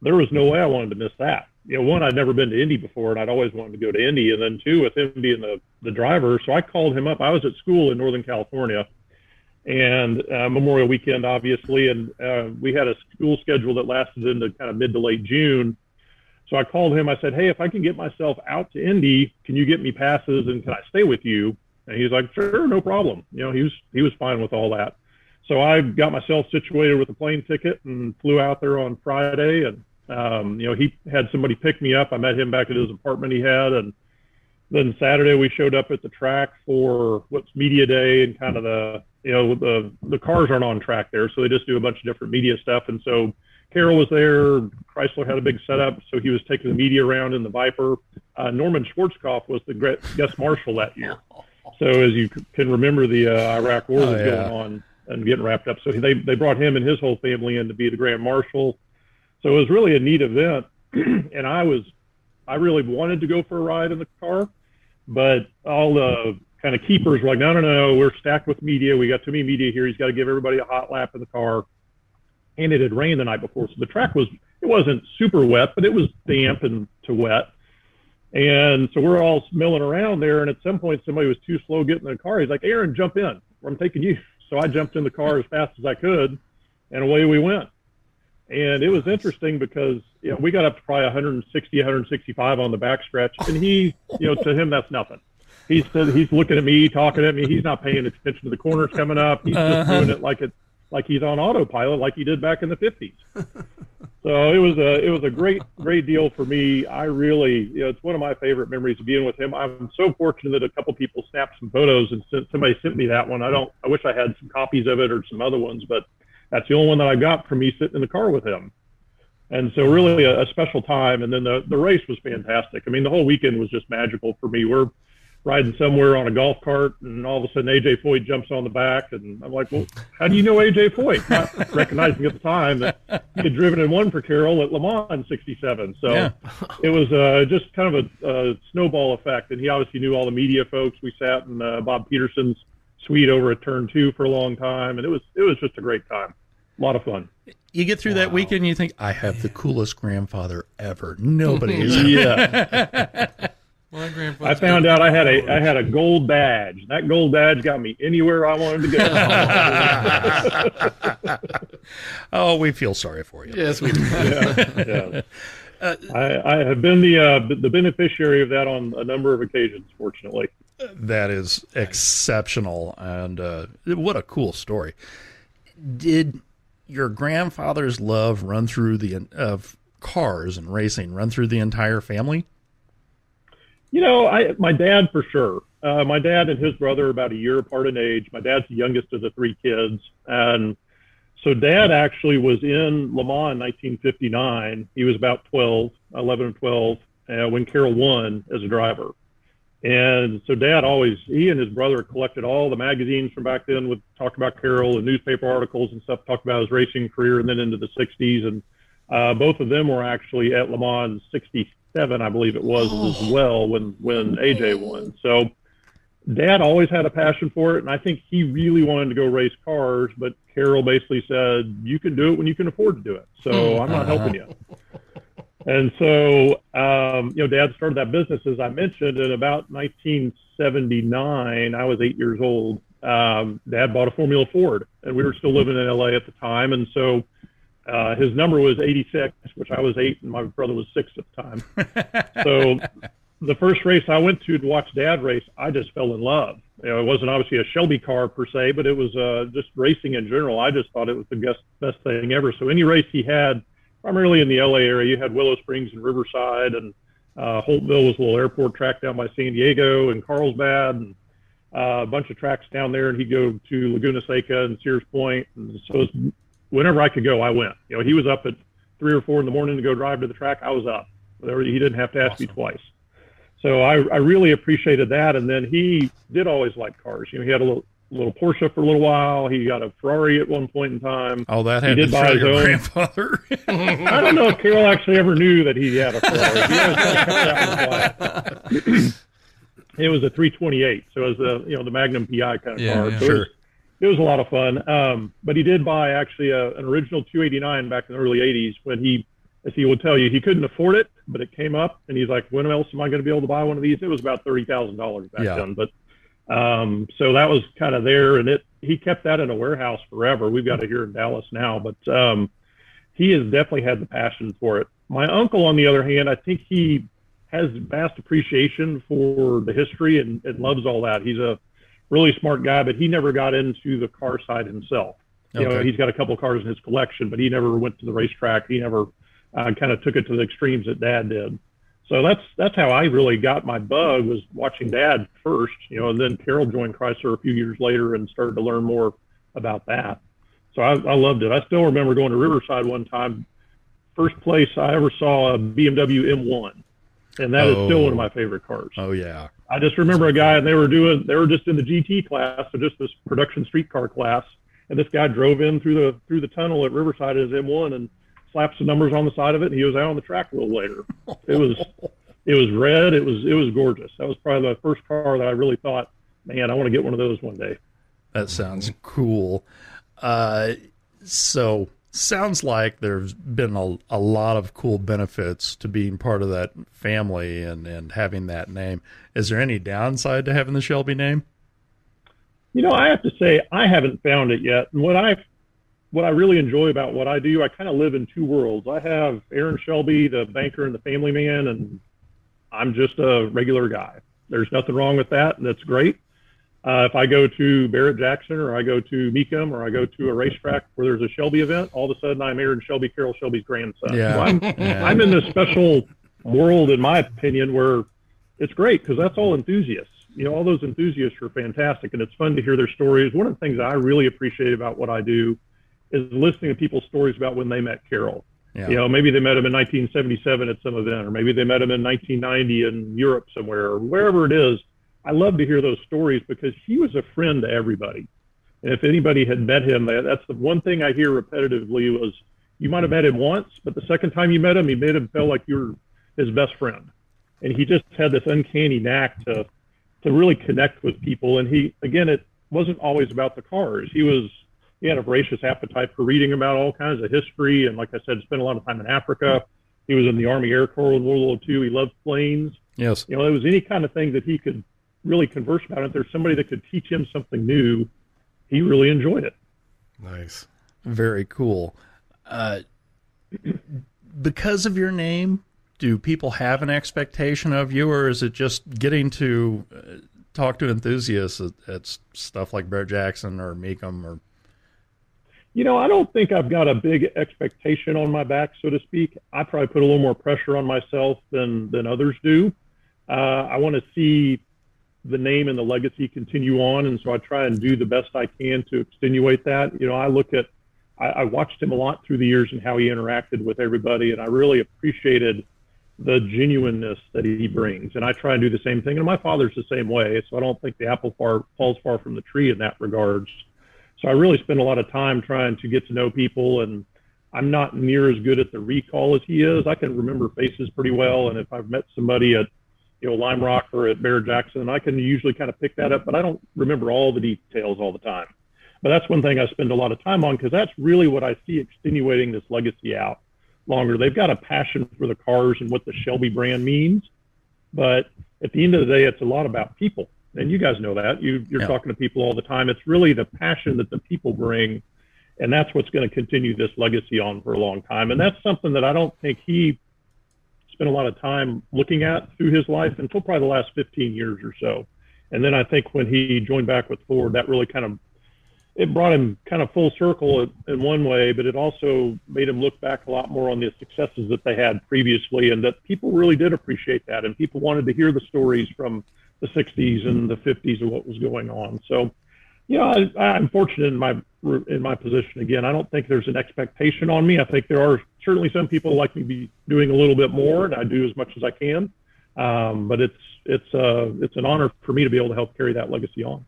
there was no way I wanted to miss that. You know, one, I'd never been to Indy before, and I'd always wanted to go to Indy. And then two, with him being the the driver, so I called him up. I was at school in Northern California, and uh, Memorial Weekend, obviously, and uh, we had a school schedule that lasted into kind of mid to late June. So I called him. I said, "Hey, if I can get myself out to Indy, can you get me passes and can I stay with you?" And he's like, "Sure, no problem." You know, he was he was fine with all that. So I got myself situated with a plane ticket and flew out there on Friday. And um, you know, he had somebody pick me up. I met him back at his apartment he had, and then Saturday we showed up at the track for what's media day and kind of the you know the the cars aren't on track there, so they just do a bunch of different media stuff. And so Carroll was there. Chrysler had a big setup, so he was taking the media around in the Viper. Uh, Norman Schwarzkopf was the guest marshal that year. So as you can remember, the uh, Iraq War Oh, was yeah. going on and getting wrapped up. So they they brought him and his whole family in to be the grand marshal. So it was really a neat event, and I was I really wanted to go for a ride in the car, but all the kind of keepers were like, no, no, no, we're stacked with media. We got too many media here. He's got to give everybody a hot lap in the car. And it had rained the night before, so the track was it wasn't super wet, but it was damp and to wet. And so we're all milling around there, and at some point somebody was too slow getting in the car. He's like, "Aaron, jump in. I'm taking you." So I jumped in the car as fast as I could, and away we went. And it was interesting because you know we got up to probably 160, 165 on the backstretch, and he, you know, to him that's nothing. He's he's looking at me, talking at me. He's not paying attention to the corners coming up. He's just uh-huh. doing it like it like he's on autopilot, like he did back in the 50s. So it was a it was a great great deal for me. I really you know it's one of my favorite memories of being with him. I'm so fortunate that a couple people snapped some photos and sent, somebody sent me that one. I don't I wish I had some copies of it or some other ones, but that's the only one that I got from me sitting in the car with him. And so really a, a special time. And then the the race was fantastic. I mean the whole weekend was just magical for me. We're riding somewhere on a golf cart, and all of a sudden AJ Foyt jumps on the back, and I'm like, well, how do you know AJ Foyt? Not recognizing at the time that he had driven and won for Carroll at Le Mans in '67. So Yeah. it was uh, just kind of a, a snowball effect, and he obviously knew all the media folks. We sat in uh, Bob Petersen's suite over at Turn Two for a long time, and it was it was just a great time, a lot of fun. you get through that weekend, and you think, I have the coolest grandfather ever. Nobody is. Yeah, Well, grandfather. I found out I had a I had a gold badge. That gold badge got me anywhere I wanted to go. oh, we feel sorry for you. Yes, we do. yeah. I, I have been the uh, the beneficiary of that on a number of occasions, fortunately. That is exceptional, and uh, what a cool story. Did your grandfather's love run through the of cars and racing run through the entire family? You know, I my dad for sure. Uh, my dad and his brother are about a year apart in age. My dad's the youngest of the three kids, and so dad actually was in Le Mans in 1959. He was about 12, 11 or 12 uh, when Carroll won as a driver. And so dad always, he and his brother collected all the magazines from back then with talk about Carroll and newspaper articles and stuff, talked about his racing career and then into the 60s. And uh, both of them were actually at Le Mans 67, I believe it was oh. as well when, when AJ won. So dad always had a passion for it. And I think he really wanted to go race cars, but Carroll basically said, you can do it when you can afford to do it. So I'm not helping you. And so, um, you know, dad started that business, as I mentioned, in about 1979. I was eight years old. Um, dad bought a Formula Ford, and we were still living in LA at the time. And so, uh, his number was 86, which I was eight, and my brother was six at the time. so, the first race I went to to watch dad race, I just fell in love. You know, it wasn't obviously a Shelby car per se, but it was uh, just racing in general. I just thought it was the best, best thing ever. So, any race he had, primarily in the LA area. You had Willow Springs and Riverside, and uh, Holtville was a little airport track down by San Diego and Carlsbad, and uh, a bunch of tracks down there. And he'd go to Laguna Seca and Sears Point. And so whenever I could go, I went. You know, he was up at three or four in the morning to go drive to the track. I was up. He didn't have to ask awesome. me twice. So I, I really appreciated that. And then he did always like cars. You know, he had a little little Porsche for a little while. He got a Ferrari at one point in time. Oh, that had he did to buy his own. grandfather. I don't know if Carroll actually ever knew that he had a Ferrari. it was a 328, so it was the you know the Magnum PI kind of yeah, car. Yeah, so sure. it, was, it was a lot of fun. Um, but he did buy actually a, an original 289 back in the early 80s when he, as he will tell you, he couldn't afford it, but it came up, and he's like, when else am I going to be able to buy one of these? It was about thirty thousand dollars back yeah. then, but um, so that was kind of there, and it he kept that in a warehouse forever. We've got it here in Dallas now, but um, he has definitely had the passion for it. My uncle, on the other hand, I think he has vast appreciation for the history and, and loves all that. He's a really smart guy, but he never got into the car side himself. You know, he's got a couple cars in his collection, but he never went to the racetrack. He never uh, kind of took it to the extremes that Dad did. So that's that's how I really got my bug was watching Dad first, you know, and then Carroll joined Chrysler a few years later and started to learn more about that. So I, I loved it. I still remember going to Riverside one time. First place I ever saw a BMW M1, and that oh. is still one of my favorite cars. Oh yeah. I just remember a guy, and they were doing they were just in the GT class, so just this production streetcar class, and this guy drove in through the through the tunnel at Riverside as M1 and slapped some numbers on the side of it, and he was out on the track a little later. It was it was red. It was it was gorgeous. That was probably the first car that I really thought, man, I want to get one of those one day. That sounds cool. Uh, so sounds like there's been a, a lot of cool benefits to being part of that family and, and having that name. Is there any downside to having the Shelby name? You know, I have to say I haven't found it yet. And what I what I really enjoy about what I do, I kind of live in two worlds. I have Aaron Shelby, the banker and the family man, and I'm just a regular guy. There's nothing wrong with that, and that's great. Uh, if I go to Barrett Jackson or I go to Mecum or I go to a racetrack where there's a Shelby event, all of a sudden I'm Aaron Shelby, Carroll Shelby's grandson. Yeah. So I'm, yeah. I'm in this special world, in my opinion, where it's great because that's all enthusiasts. You know, all those enthusiasts are fantastic, and it's fun to hear their stories. One of the things I really appreciate about what I do is listening to people's stories about when they met Carroll. Yeah. You know, maybe they met him in 1977 at some event, or maybe they met him in 1990 in Europe somewhere, or wherever it is. I love to hear those stories because he was a friend to everybody. And if anybody had met him, that's the one thing I hear repetitively was you might have met him once, but the second time you met him, he made him feel like you were his best friend. And he just had this uncanny knack to to really connect with people. And he again, it wasn't always about the cars. He was he had a voracious appetite for reading about all kinds of history. And like I said, spent a lot of time in Africa. He was in the Army Air Corps in World War II. He loved planes. Yes. You know, it was any kind of thing that he could really converse about. If there's somebody that could teach him something new, he really enjoyed it. Nice. Very cool. Uh, because of your name, do people have an expectation of you, or is it just getting to uh, talk to enthusiasts at, at stuff like Barrett Jackson or Mecum or? You know, I don't think I've got a big expectation on my back, so to speak. I probably put a little more pressure on myself than than others do. Uh, I want to see the name and the legacy continue on, and so I try and do the best I can to extenuate that. You know, I look at, I, I watched him a lot through the years and how he interacted with everybody, and I really appreciated the genuineness that he brings. And I try and do the same thing. And my father's the same way, so I don't think the apple far, falls far from the tree in that regards. So I really spend a lot of time trying to get to know people, and I'm not near as good at the recall as he is. I can remember faces pretty well, and if I've met somebody at you know, Lime Rock or at Barrett Jackson. I can usually kind of pick that up, but I don't remember all the details all the time. But that's one thing I spend a lot of time on because that's really what I see extenuating this legacy out longer. They've got a passion for the cars and what the Shelby brand means, but at the end of the day, it's a lot about people. And you guys know that. You, you're yeah. talking to people all the time. It's really the passion that the people bring, and that's what's going to continue this legacy on for a long time. And that's something that I don't think he spent a lot of time looking at through his life until probably the last 15 years or so. And then I think when he joined back with Ford, that really kind of it brought him kind of full circle in one way, but it also made him look back a lot more on the successes that they had previously, and that people really did appreciate that, and people wanted to hear the stories from the 60s and the 50s of what was going on. So, you know, I, I'm fortunate in my in my position. Again, I don't think there's an expectation on me. I think there are certainly some people like me be doing a little bit more, and I do as much as I can. Um, but it's it's uh, it's an honor for me to be able to help carry that legacy on.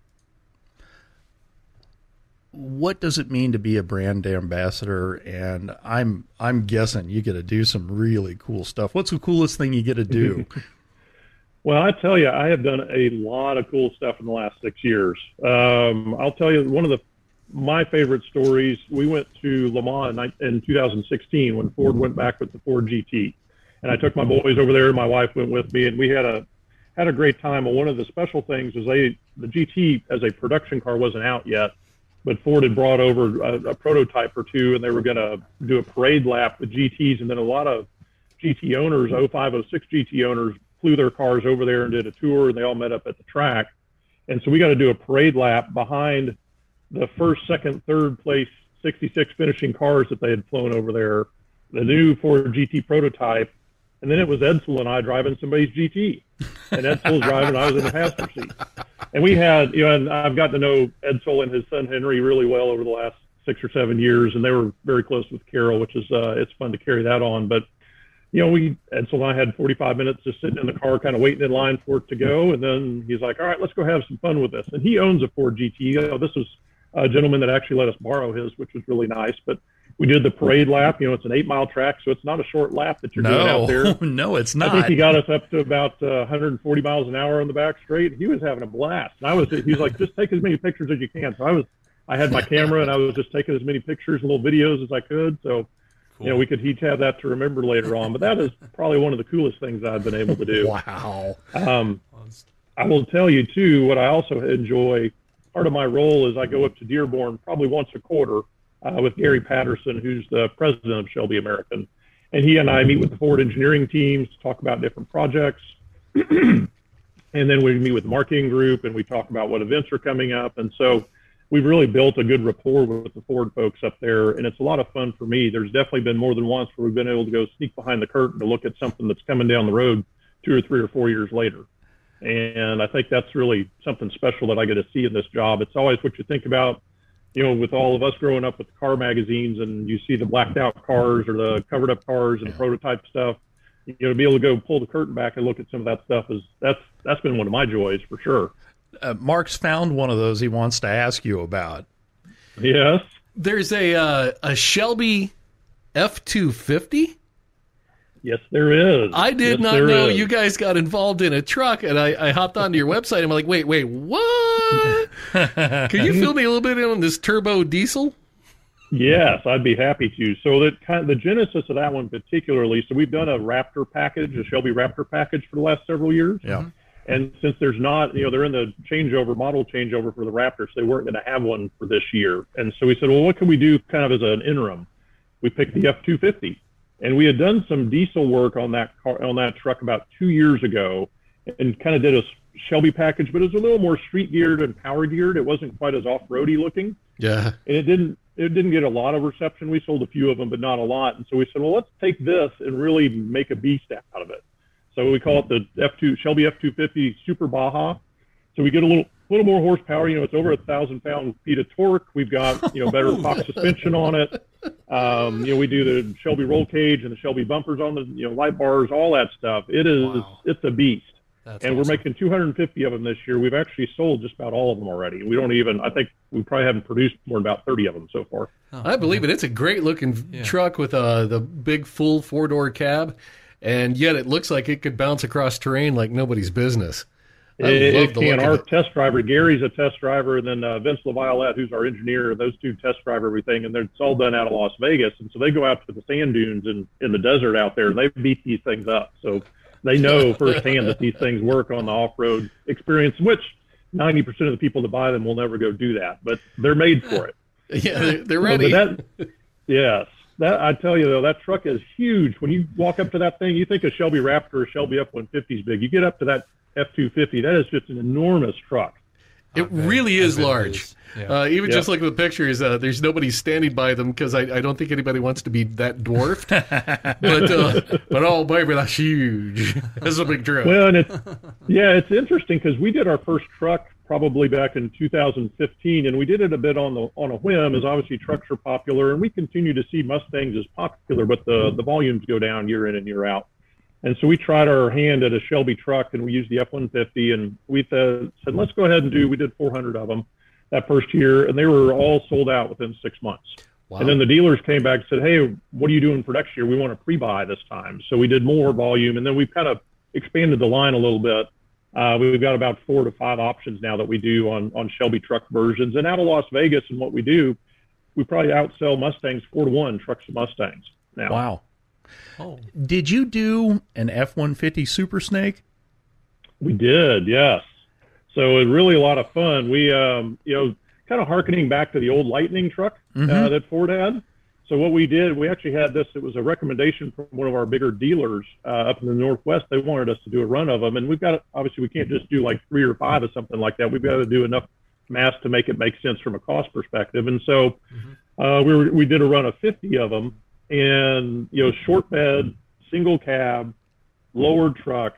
What does it mean to be a brand ambassador? And I'm I'm guessing you get to do some really cool stuff. What's the coolest thing you get to do? well, I tell you, I have done a lot of cool stuff in the last six years. Um, I'll tell you one of the my favorite stories, we went to Le Mans in 2016 when Ford went back with the Ford GT. And I took my boys over there. My wife went with me, and we had a had a great time. And one of the special things is they the GT as a production car wasn't out yet, but Ford had brought over a, a prototype or two, and they were going to do a parade lap with GTs. And then a lot of GT owners, 0506 GT owners, flew their cars over there and did a tour, and they all met up at the track. And so we got to do a parade lap behind the first, second, third place 66 finishing cars that they had flown over there, the new Ford GT prototype, and then it was Edsel and I driving somebody's GT, and Edsel was driving, I was in the passenger seat, and we had, you know, and I've gotten to know Edsel and his son Henry really well over the last six or seven years, and they were very close with Carroll, which is uh, it's fun to carry that on, but. You know, we Edsel and I had 45 minutes just sitting in the car, kind of waiting in line for it to go. And then he's like, "All right, let's go have some fun with this." And he owns a Ford GT. You know, this was a gentleman that actually let us borrow his, which was really nice. But we did the parade lap. You know, it's an eight mile track, so it's not a short lap that you're no. doing out there. no, it's not. I think he got us up to about uh, 140 miles an hour on the back straight. He was having a blast. And I was, he was like, just take as many pictures as you can. So I was, I had my camera and I was just taking as many pictures and little videos as I could. So, cool. you know, we could each have that to remember later on. But that is probably one of the coolest things I've been able to do. wow. Um, I will tell you too, what I also enjoy part of my role is I go up to Dearborn probably once a quarter uh, with Gary Patterson, who's the president of Shelby American. And he and I meet with the Ford engineering teams to talk about different projects. and then we meet with the marketing group and we talk about what events are coming up. And so we've really built a good rapport with the Ford folks up there. And it's a lot of fun for me. There's definitely been more than once where we've been able to go sneak behind the curtain to look at something that's coming down the road two or three or four years later. And I think that's really something special that I get to see in this job. It's always what you think about, you know, with all of us growing up with car magazines and you see the blacked out cars or the covered up cars and yeah. prototype stuff. You know, to be able to go pull the curtain back and look at some of that stuff is that's that's been one of my joys for sure. Uh, Mark's found one of those he wants to ask you about. Yes. There's a uh, a Shelby F two fifty Yes, there is. I did yes, not know is. you guys got involved in a truck, and I, I hopped onto your website. and I'm like, wait, wait, what? Can you fill me a little bit in on this turbo diesel? Yes, I'd be happy to. So that kind of the genesis of that one particularly. So we've done a Raptor package, a Shelby Raptor package for the last several years. Yeah. Mm-hmm. And since there's not, you know, they're in the changeover model changeover for the Raptor, so they weren't going to have one for this year. And so we said, well, what can we do kind of as an interim? We picked the F250, and we had done some diesel work on that car on that truck about two years ago, and kind of did a Shelby package, but it was a little more street geared and power geared. It wasn't quite as off roady looking, Yeah. and it didn't it didn't get a lot of reception. We sold a few of them, but not a lot. And so we said, well, let's take this and really make a beast out of it. So we call it the F2 Shelby F250 Super Baja. So we get a little little more horsepower. You know, it's over a thousand pound feet of torque. We've got you know better Fox suspension on it. Um, you know, we do the Shelby roll cage and the Shelby bumpers on the you know light bars, all that stuff. It is Wow. it's a beast. That's and awesome. we're making 250 of them this year. We've actually sold just about all of them already. We don't even. I think we probably haven't produced more than about 30 of them so far. I believe it. It's a great looking truck with uh, the big full four door cab, and yet it looks like it could bounce across terrain like nobody's business. It, it can. Our it. test driver, Gary's a test driver, and then uh, Vince LaViolette, who's our engineer, those two test drive everything, and they're, it's all done out of Las Vegas. And so they go out to the sand dunes and in the desert out there, and they beat these things up. So they know firsthand that these things work on the off road experience, which 90% of the people that buy them will never go do that, but they're made for it. Yeah, they're, they're ready. but that, yes, that I tell you though, that truck is huge. When you walk up to that thing, you think a Shelby Raptor or Shelby F-150 is big. You get up to that F-250, that is just an enormous truck. It bet- really is large. is. Yeah. Uh, even Yeah. just looking at the pictures, uh, there's nobody standing by them because I, I don't think anybody wants to be that dwarfed. but uh, but oh baby, that's huge. That's a big truck. Well, and it's yeah, it's interesting because we did our first truck probably back in 2015, and we did it a bit on the on a whim, as obviously trucks are popular, and we continue to see Mustangs as popular, but the the volumes go down year in and year out. And so we tried our hand at a Shelby truck, and we used the F-150, and we uh, said, let's go ahead and do. We did 400 of them that first year, and they were all sold out within six months. wow. And then the dealers came back and said, "Hey, what are you doing for next year? We want to pre-buy this time." So we did more volume, and then we've kind of expanded the line a little bit. Uh, we've got about four to five options now that we do on on Shelby truck versions. And out of Las Vegas, and what we do, we probably outsell Mustangs four to one trucks to Mustangs now. Wow. Oh, Did you do an F 150 Super Snake? We did, yes. So it was really a lot of fun. We, um, you know, kind of harkening back to the old Lightning truck uh, that Ford had. So what we did, we actually had this. It was a recommendation from one of our bigger dealers uh, up in the Northwest. They wanted us to do a run of them, and we've got obviously we can't just do like three or five or something like that. We've got to do enough mass to make it make sense from a cost perspective. And so uh, we were, we did a run of 50 of them, and you know, short bed, single cab, lowered truck,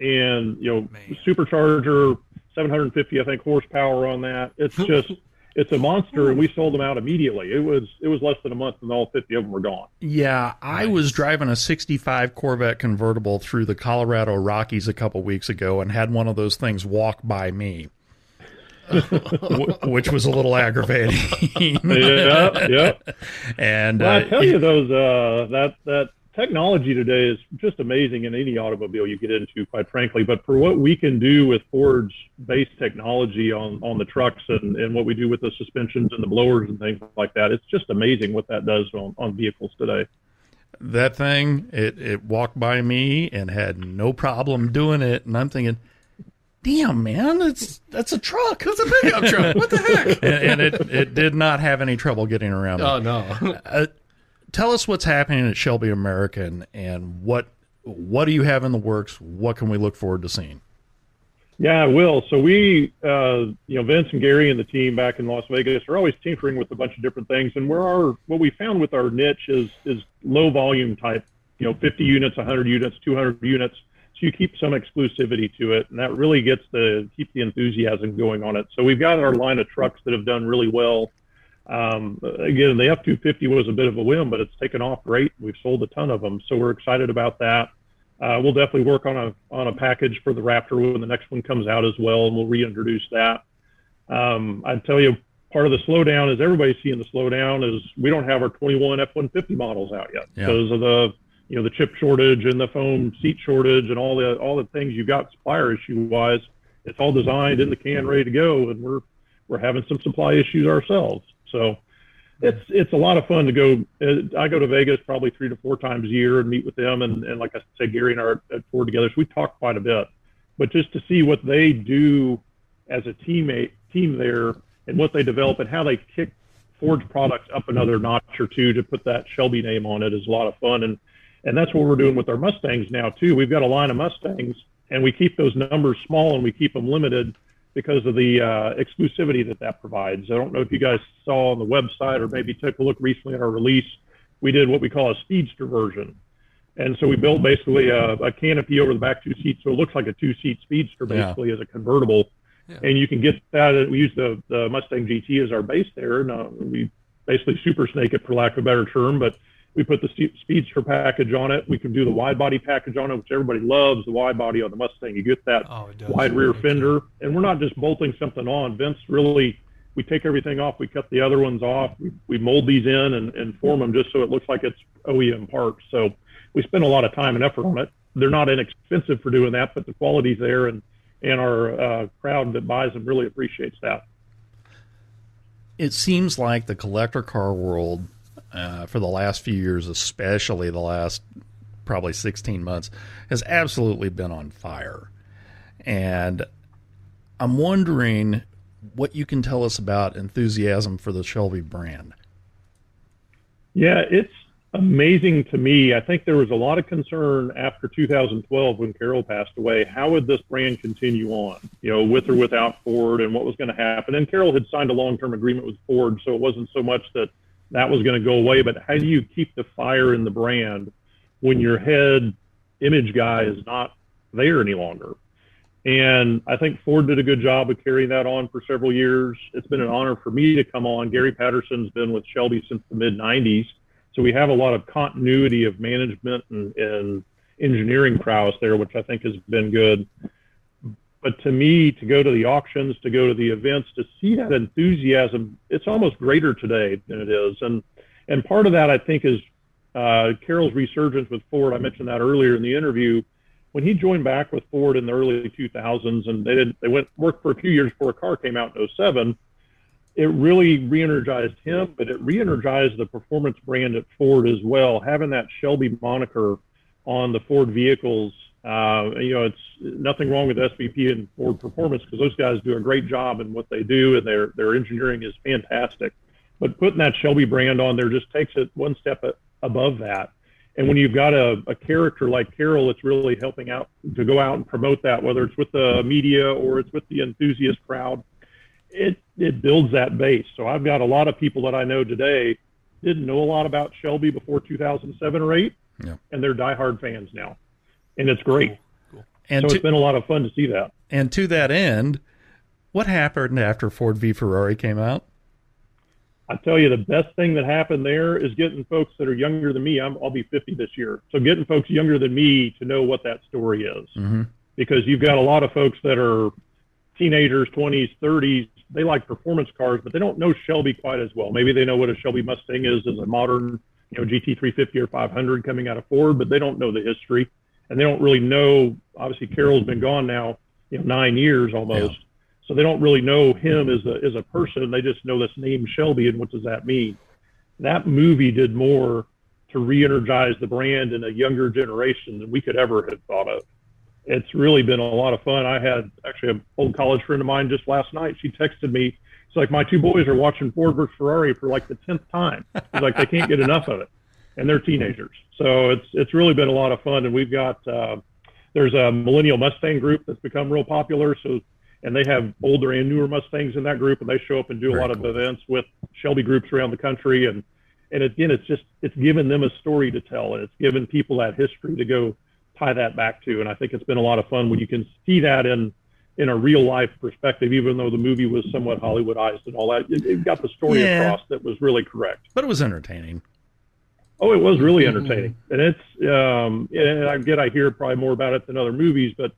and you know, Man. supercharger, 750 I think horsepower on that. It's just it's a monster, and we sold them out immediately. It was it was less than a month, and all 50 of them were gone. Yeah, I was driving a 65 Corvette convertible through the Colorado Rockies a couple weeks ago and had one of those things walk by me, wh- which was a little aggravating. yeah, yeah. And Well, I uh, tell you, those uh, that that technology today is just amazing in any automobile you get into, quite frankly. But for what we can do with Ford's base technology on on the trucks and and what we do with the suspensions and the blowers and things like that, it's just amazing what that does on on vehicles today. that thing, it, it walked by me and had no problem doing it. And I'm thinking, damn, man, it's that's a truck. That's a pickup truck. What the heck? and, and it, it did not have any trouble getting around. Oh no. Uh, tell us what's happening at Shelby American and what what do you have in the works? What can we look forward to seeing? Yeah, I will. So we, uh, you know, Vince and Gary and the team back in Las Vegas are always tinkering with a bunch of different things. And where our what we found with our niche is is low volume type, you know, 50 units, 100 units, 200 units. So you keep some exclusivity to it, and that really gets the keep the enthusiasm going on it. So we've got our line of trucks that have done really well. Um, again, the F250 was a bit of a whim, but it's taken off great. We've sold a ton of them, so we're excited about that. Uh, we'll definitely work on a on a package for the Raptor when the next one comes out as well, and we'll reintroduce that. Um, I'd tell you, part of the slowdown is everybody's seeing the slowdown is we don't have our 21 F-150 models out yet Yeah. because of the you know the chip shortage and the foam seat shortage and all the all the things you've got supplier issue wise. It's all designed in the can, ready to go, and we're we're having some supply issues ourselves. So it's it's a lot of fun to go. Uh, I go to Vegas probably three to four times a year and meet with them, and, and like I said, Gary and I are at Ford together, so we talk quite a bit. But just to see what they do as a teammate team there, and what they develop, and how they kick Ford's products up another notch or two to put that Shelby name on it is a lot of fun, and and that's what we're doing with our Mustangs now too. We've got a line of Mustangs, and we keep those numbers small and we keep them limited because of the uh, exclusivity that that provides. I don't know if you guys saw on the website or maybe took a look recently at our release. We did what we call a speedster version. And so we built basically a, a canopy over the back two seats. So it looks like a two seat speedster basically yeah. as a convertible. Yeah. And you can get that. We use the, the Mustang GT as our base there. And uh, we basically super snake it for lack of a better term, but we put the Speedster package on it. We can do the wide body package on it, which everybody loves. The wide body on the Mustang, you get that oh, wide rear fender, and we're not just bolting something on. Vince really, we take everything off. We cut the other ones off. We, we mold these in and, and form them just so it looks like it's OEM parts. So we spend a lot of time and effort on it. They're not inexpensive for doing that, but the quality's there, and and our uh, crowd that buys them really appreciates that. It seems like the collector car world uh, for the last few years, especially the last probably 16 months, has absolutely been on fire. And I'm wondering what you can tell us about enthusiasm for the Shelby brand. Yeah, it's amazing to me. I think there was a lot of concern after 2012 when Carroll passed away. How would this brand continue on, you know, with or without Ford and what was going to happen? And Carroll had signed a long term agreement with Ford, so it wasn't so much that that was going to go away. But how do you keep the fire in the brand when your head image guy is not there any longer? And I think Ford did a good job of carrying that on for several years. It's been an honor for me to come on. Gary Patterson's been with Shelby since the mid 90s. So we have a lot of continuity of management and, and engineering prowess there, which I think has been good. But to me, to go to the auctions, to go to the events, to see that enthusiasm, it's almost greater today than it is. And and part of that, I think, is uh, Carroll's resurgence with Ford. I mentioned that earlier in the interview. When he joined back with Ford in the early 2000s, and they did, they went worked for a few years before a car came out in 07. It really re-energized him, but it re-energized the performance brand at Ford as well. Having that Shelby moniker on the Ford vehicles uh, you know, it's nothing wrong with SVT and Ford Performance because those guys do a great job in what they do, and their their engineering is fantastic. But putting that Shelby brand on there just takes it one step above that. And when you've got a, a character like Carroll, it's really helping out to go out and promote that, whether it's with the media or it's with the enthusiast crowd. It it builds that base. So I've got a lot of people that I know today didn't know a lot about Shelby before 2007 or eight, yeah. and they're diehard fans now and it's great. Cool. Cool. And so to, it's been a lot of fun to see that. And to that end, what happened after Ford v Ferrari came out? I tell you, the best thing that happened there is getting folks that are younger than me. i will be 50 this year. So getting folks younger than me to know what that story is. Mm-hmm. Because you've got a lot of folks that are teenagers, 20s, 30s. They like performance cars, but they don't know Shelby quite as well. Maybe they know what a Shelby Mustang is as a modern, you know, GT350 or 500 coming out of Ford, but they don't know the history and they don't really know. Obviously, Carroll's been gone now, you know, nine years almost. Yeah. So they don't really know him as a as a person. They just know this name Shelby and what does that mean. That movie did more to re-energize the brand in a younger generation than we could ever have thought of. It's really been a lot of fun. I had actually an old college friend of mine just last night. She texted me. It's like my two boys are watching Ford versus Ferrari for like the tenth time. It's like they can't get enough of it and they're teenagers. So it's it's really been a lot of fun, and we've got uh, there's a millennial Mustang group that's become real popular. So and they have older and newer Mustangs in that group, and they show up and do Very a lot cool. of events with Shelby groups around the country. And and again, it's just it's given them a story to tell, and it's given people that history to go tie that back to. And I think it's been a lot of fun when you can see that in in a real life perspective, even though the movie was somewhat Hollywoodized and all that. It, it got the story yeah. across that was really correct. But it was entertaining. Oh, it was really mm-hmm. entertaining, and it's um, and I get I hear probably more about it than other movies, but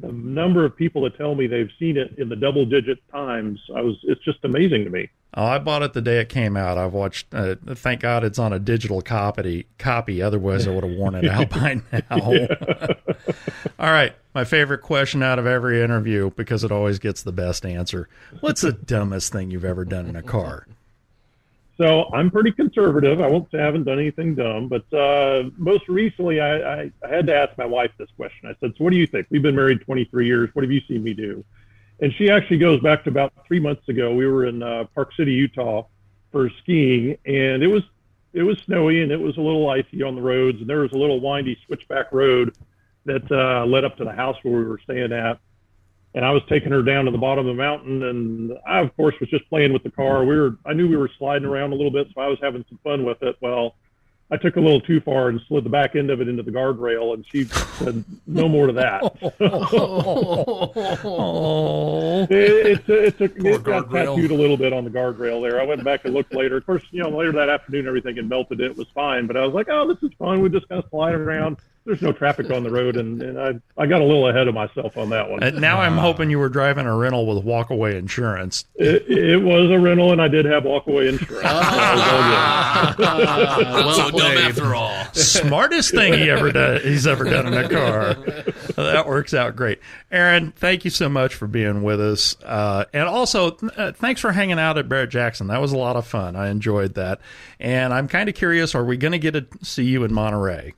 the number of people that tell me they've seen it in the double digit times, I was it's just amazing to me. Oh, I bought it the day it came out. I've watched. Uh, thank God it's on a digital copy. Copy. Otherwise, I would have worn it out by now. All right, my favorite question out of every interview because it always gets the best answer. What's the dumbest thing you've ever done in a car? So I'm pretty conservative. I won't say I haven't done anything dumb, but uh, most recently I, I, I had to ask my wife this question. I said, "So what do you think? We've been married 23 years. What have you seen me do?" And she actually goes back to about three months ago. We were in uh, Park City, Utah, for skiing, and it was it was snowy and it was a little icy on the roads, and there was a little windy switchback road that uh, led up to the house where we were staying at and I was taking her down to the bottom of the mountain, and I, of course, was just playing with the car. We were, I knew we were sliding around a little bit, so I was having some fun with it. Well, I took a little too far and slid the back end of it into the guardrail, and she said, "No more to that." Oh, it, it's a, it's a, Poor it got guardrail. tattooed a little bit on the guardrail there. I went back and looked later. Of course, you know, later that afternoon, everything had melted. It was fine, but I was like, "Oh, this is fun. We just kind of slide around." There's no traffic on the road, and, and I I got a little ahead of myself on that one. and now I'm hoping you were driving a rental with walkaway insurance. It, it was a rental, and I did have walkaway insurance. Ah, well so dumb after all. Smartest thing he ever done he's ever done in a car. That works out great. Aaron, thank you so much for being with us, uh, and also uh, thanks for hanging out at Barrett Jackson. That was a lot of fun. I enjoyed that, and I'm kind of curious: Are we going to get to see you in Monterey?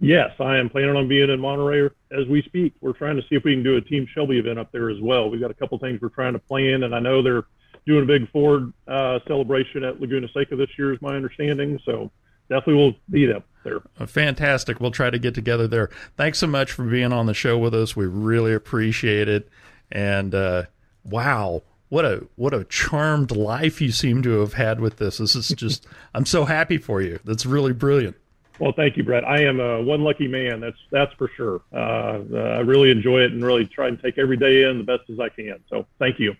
Yes, I am planning on being in Monterey as we speak. We're trying to see if we can do a Team Shelby event up there as well. We've got a couple things we're trying to plan, and I know they're doing a big Ford uh, celebration at Laguna Seca this year, is my understanding. So definitely will be up there. Uh, Fantastic. We'll try to get together there. Thanks so much for being on the show with us. We really appreciate it. And uh, wow, what a what a charmed life you seem to have had with this. This is just I'm so happy for you. That's really brilliant. Well, thank you, Brett. I am uh, one lucky man. That's that's for sure. Uh, uh, I really enjoy it and really try and take every day in the best as I can. So thank you.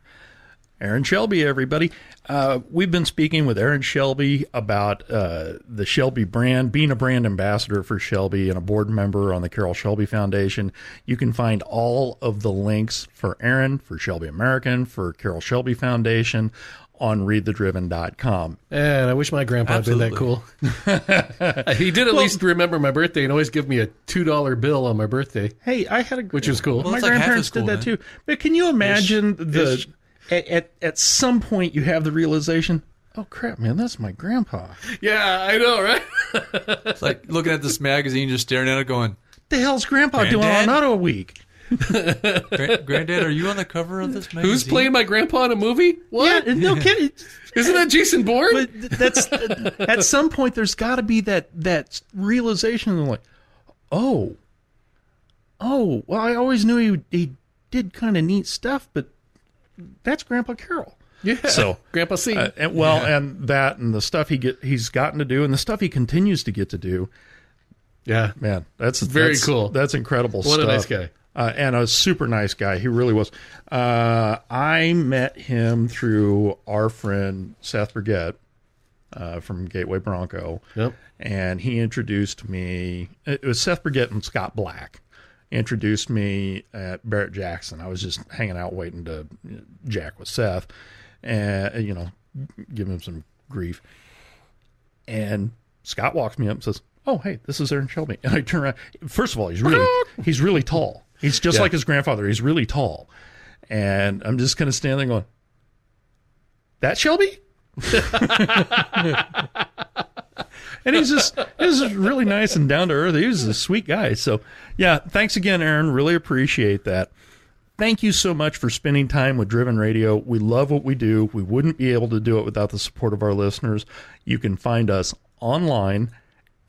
Aaron Shelby, everybody. Uh, we've been speaking with Aaron Shelby about uh, the Shelby brand, being a brand ambassador for Shelby and a board member on the Carroll Shelby Foundation. You can find all of the links for Aaron, for Shelby American, for Carroll Shelby Foundation on readthedriven.com. And I wish my grandpa had been that cool. he did at least remember my birthday and always give me a two dollar bill on my birthday, Hey, I had a which was cool. my that's like half grandparents cool, did that man. too. But can you imagine the Ish. at, at at some point you have the realization, oh crap, man, that's my grandpa. yeah, I know, right? It's like looking at this magazine, just staring at it, going, the hell's grandpa doing on Auto a Week? "Gran- "Granddad, are you on the cover of this magazine?" Who's playing my grandpa in a movie? What? Yeah, no kidding. Isn't that Jason Bourne? But th- that's at some point there's got to be that that realization of like, oh, oh, well, I always knew he he did kind of neat stuff, but that's Grandpa Carroll. yeah. So Grandpa C. Uh, and, well, and that and the stuff he get he's gotten to do and the stuff he continues to get to do. yeah. Man, that's Very that's- cool. That's incredible. What a nice guy. Uh, and a super nice guy. He really was. Uh, I met him through our friend Seth Burgett uh, from Gateway Bronco, Yep. and he introduced me. It was Seth Burgett and Scott Black introduced me at Barrett Jackson. I was just hanging out waiting to jack with Seth, and you know, give him some grief. And Scott walks me up and says, "Oh, hey, this is Aaron Shelby." And I turn around. First of all, he's really he's really tall. He's just Yeah. like his grandfather. He's really tall, and I'm just kind of standing there going, "That Shelby." and he's just he's just really nice and down to earth. He was a sweet guy. So yeah, thanks again, Aaron. Really appreciate that. Thank you so much for spending time with Driven Radio. We love what we do. We wouldn't be able to do it without the support of our listeners. You can find us online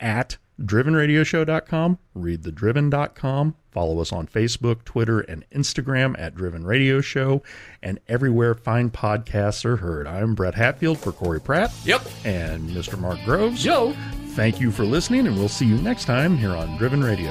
at drivenradioshow.com, readthedriven.com, follow us on Facebook, Twitter, and Instagram at Driven Radio Show, and everywhere fine podcasts are heard. I'm Brett Hatfield for Corey Pratt. Yep. And Mr. Mark Groves. Yo. Thank you for listening, and we'll see you next time here on Driven Radio.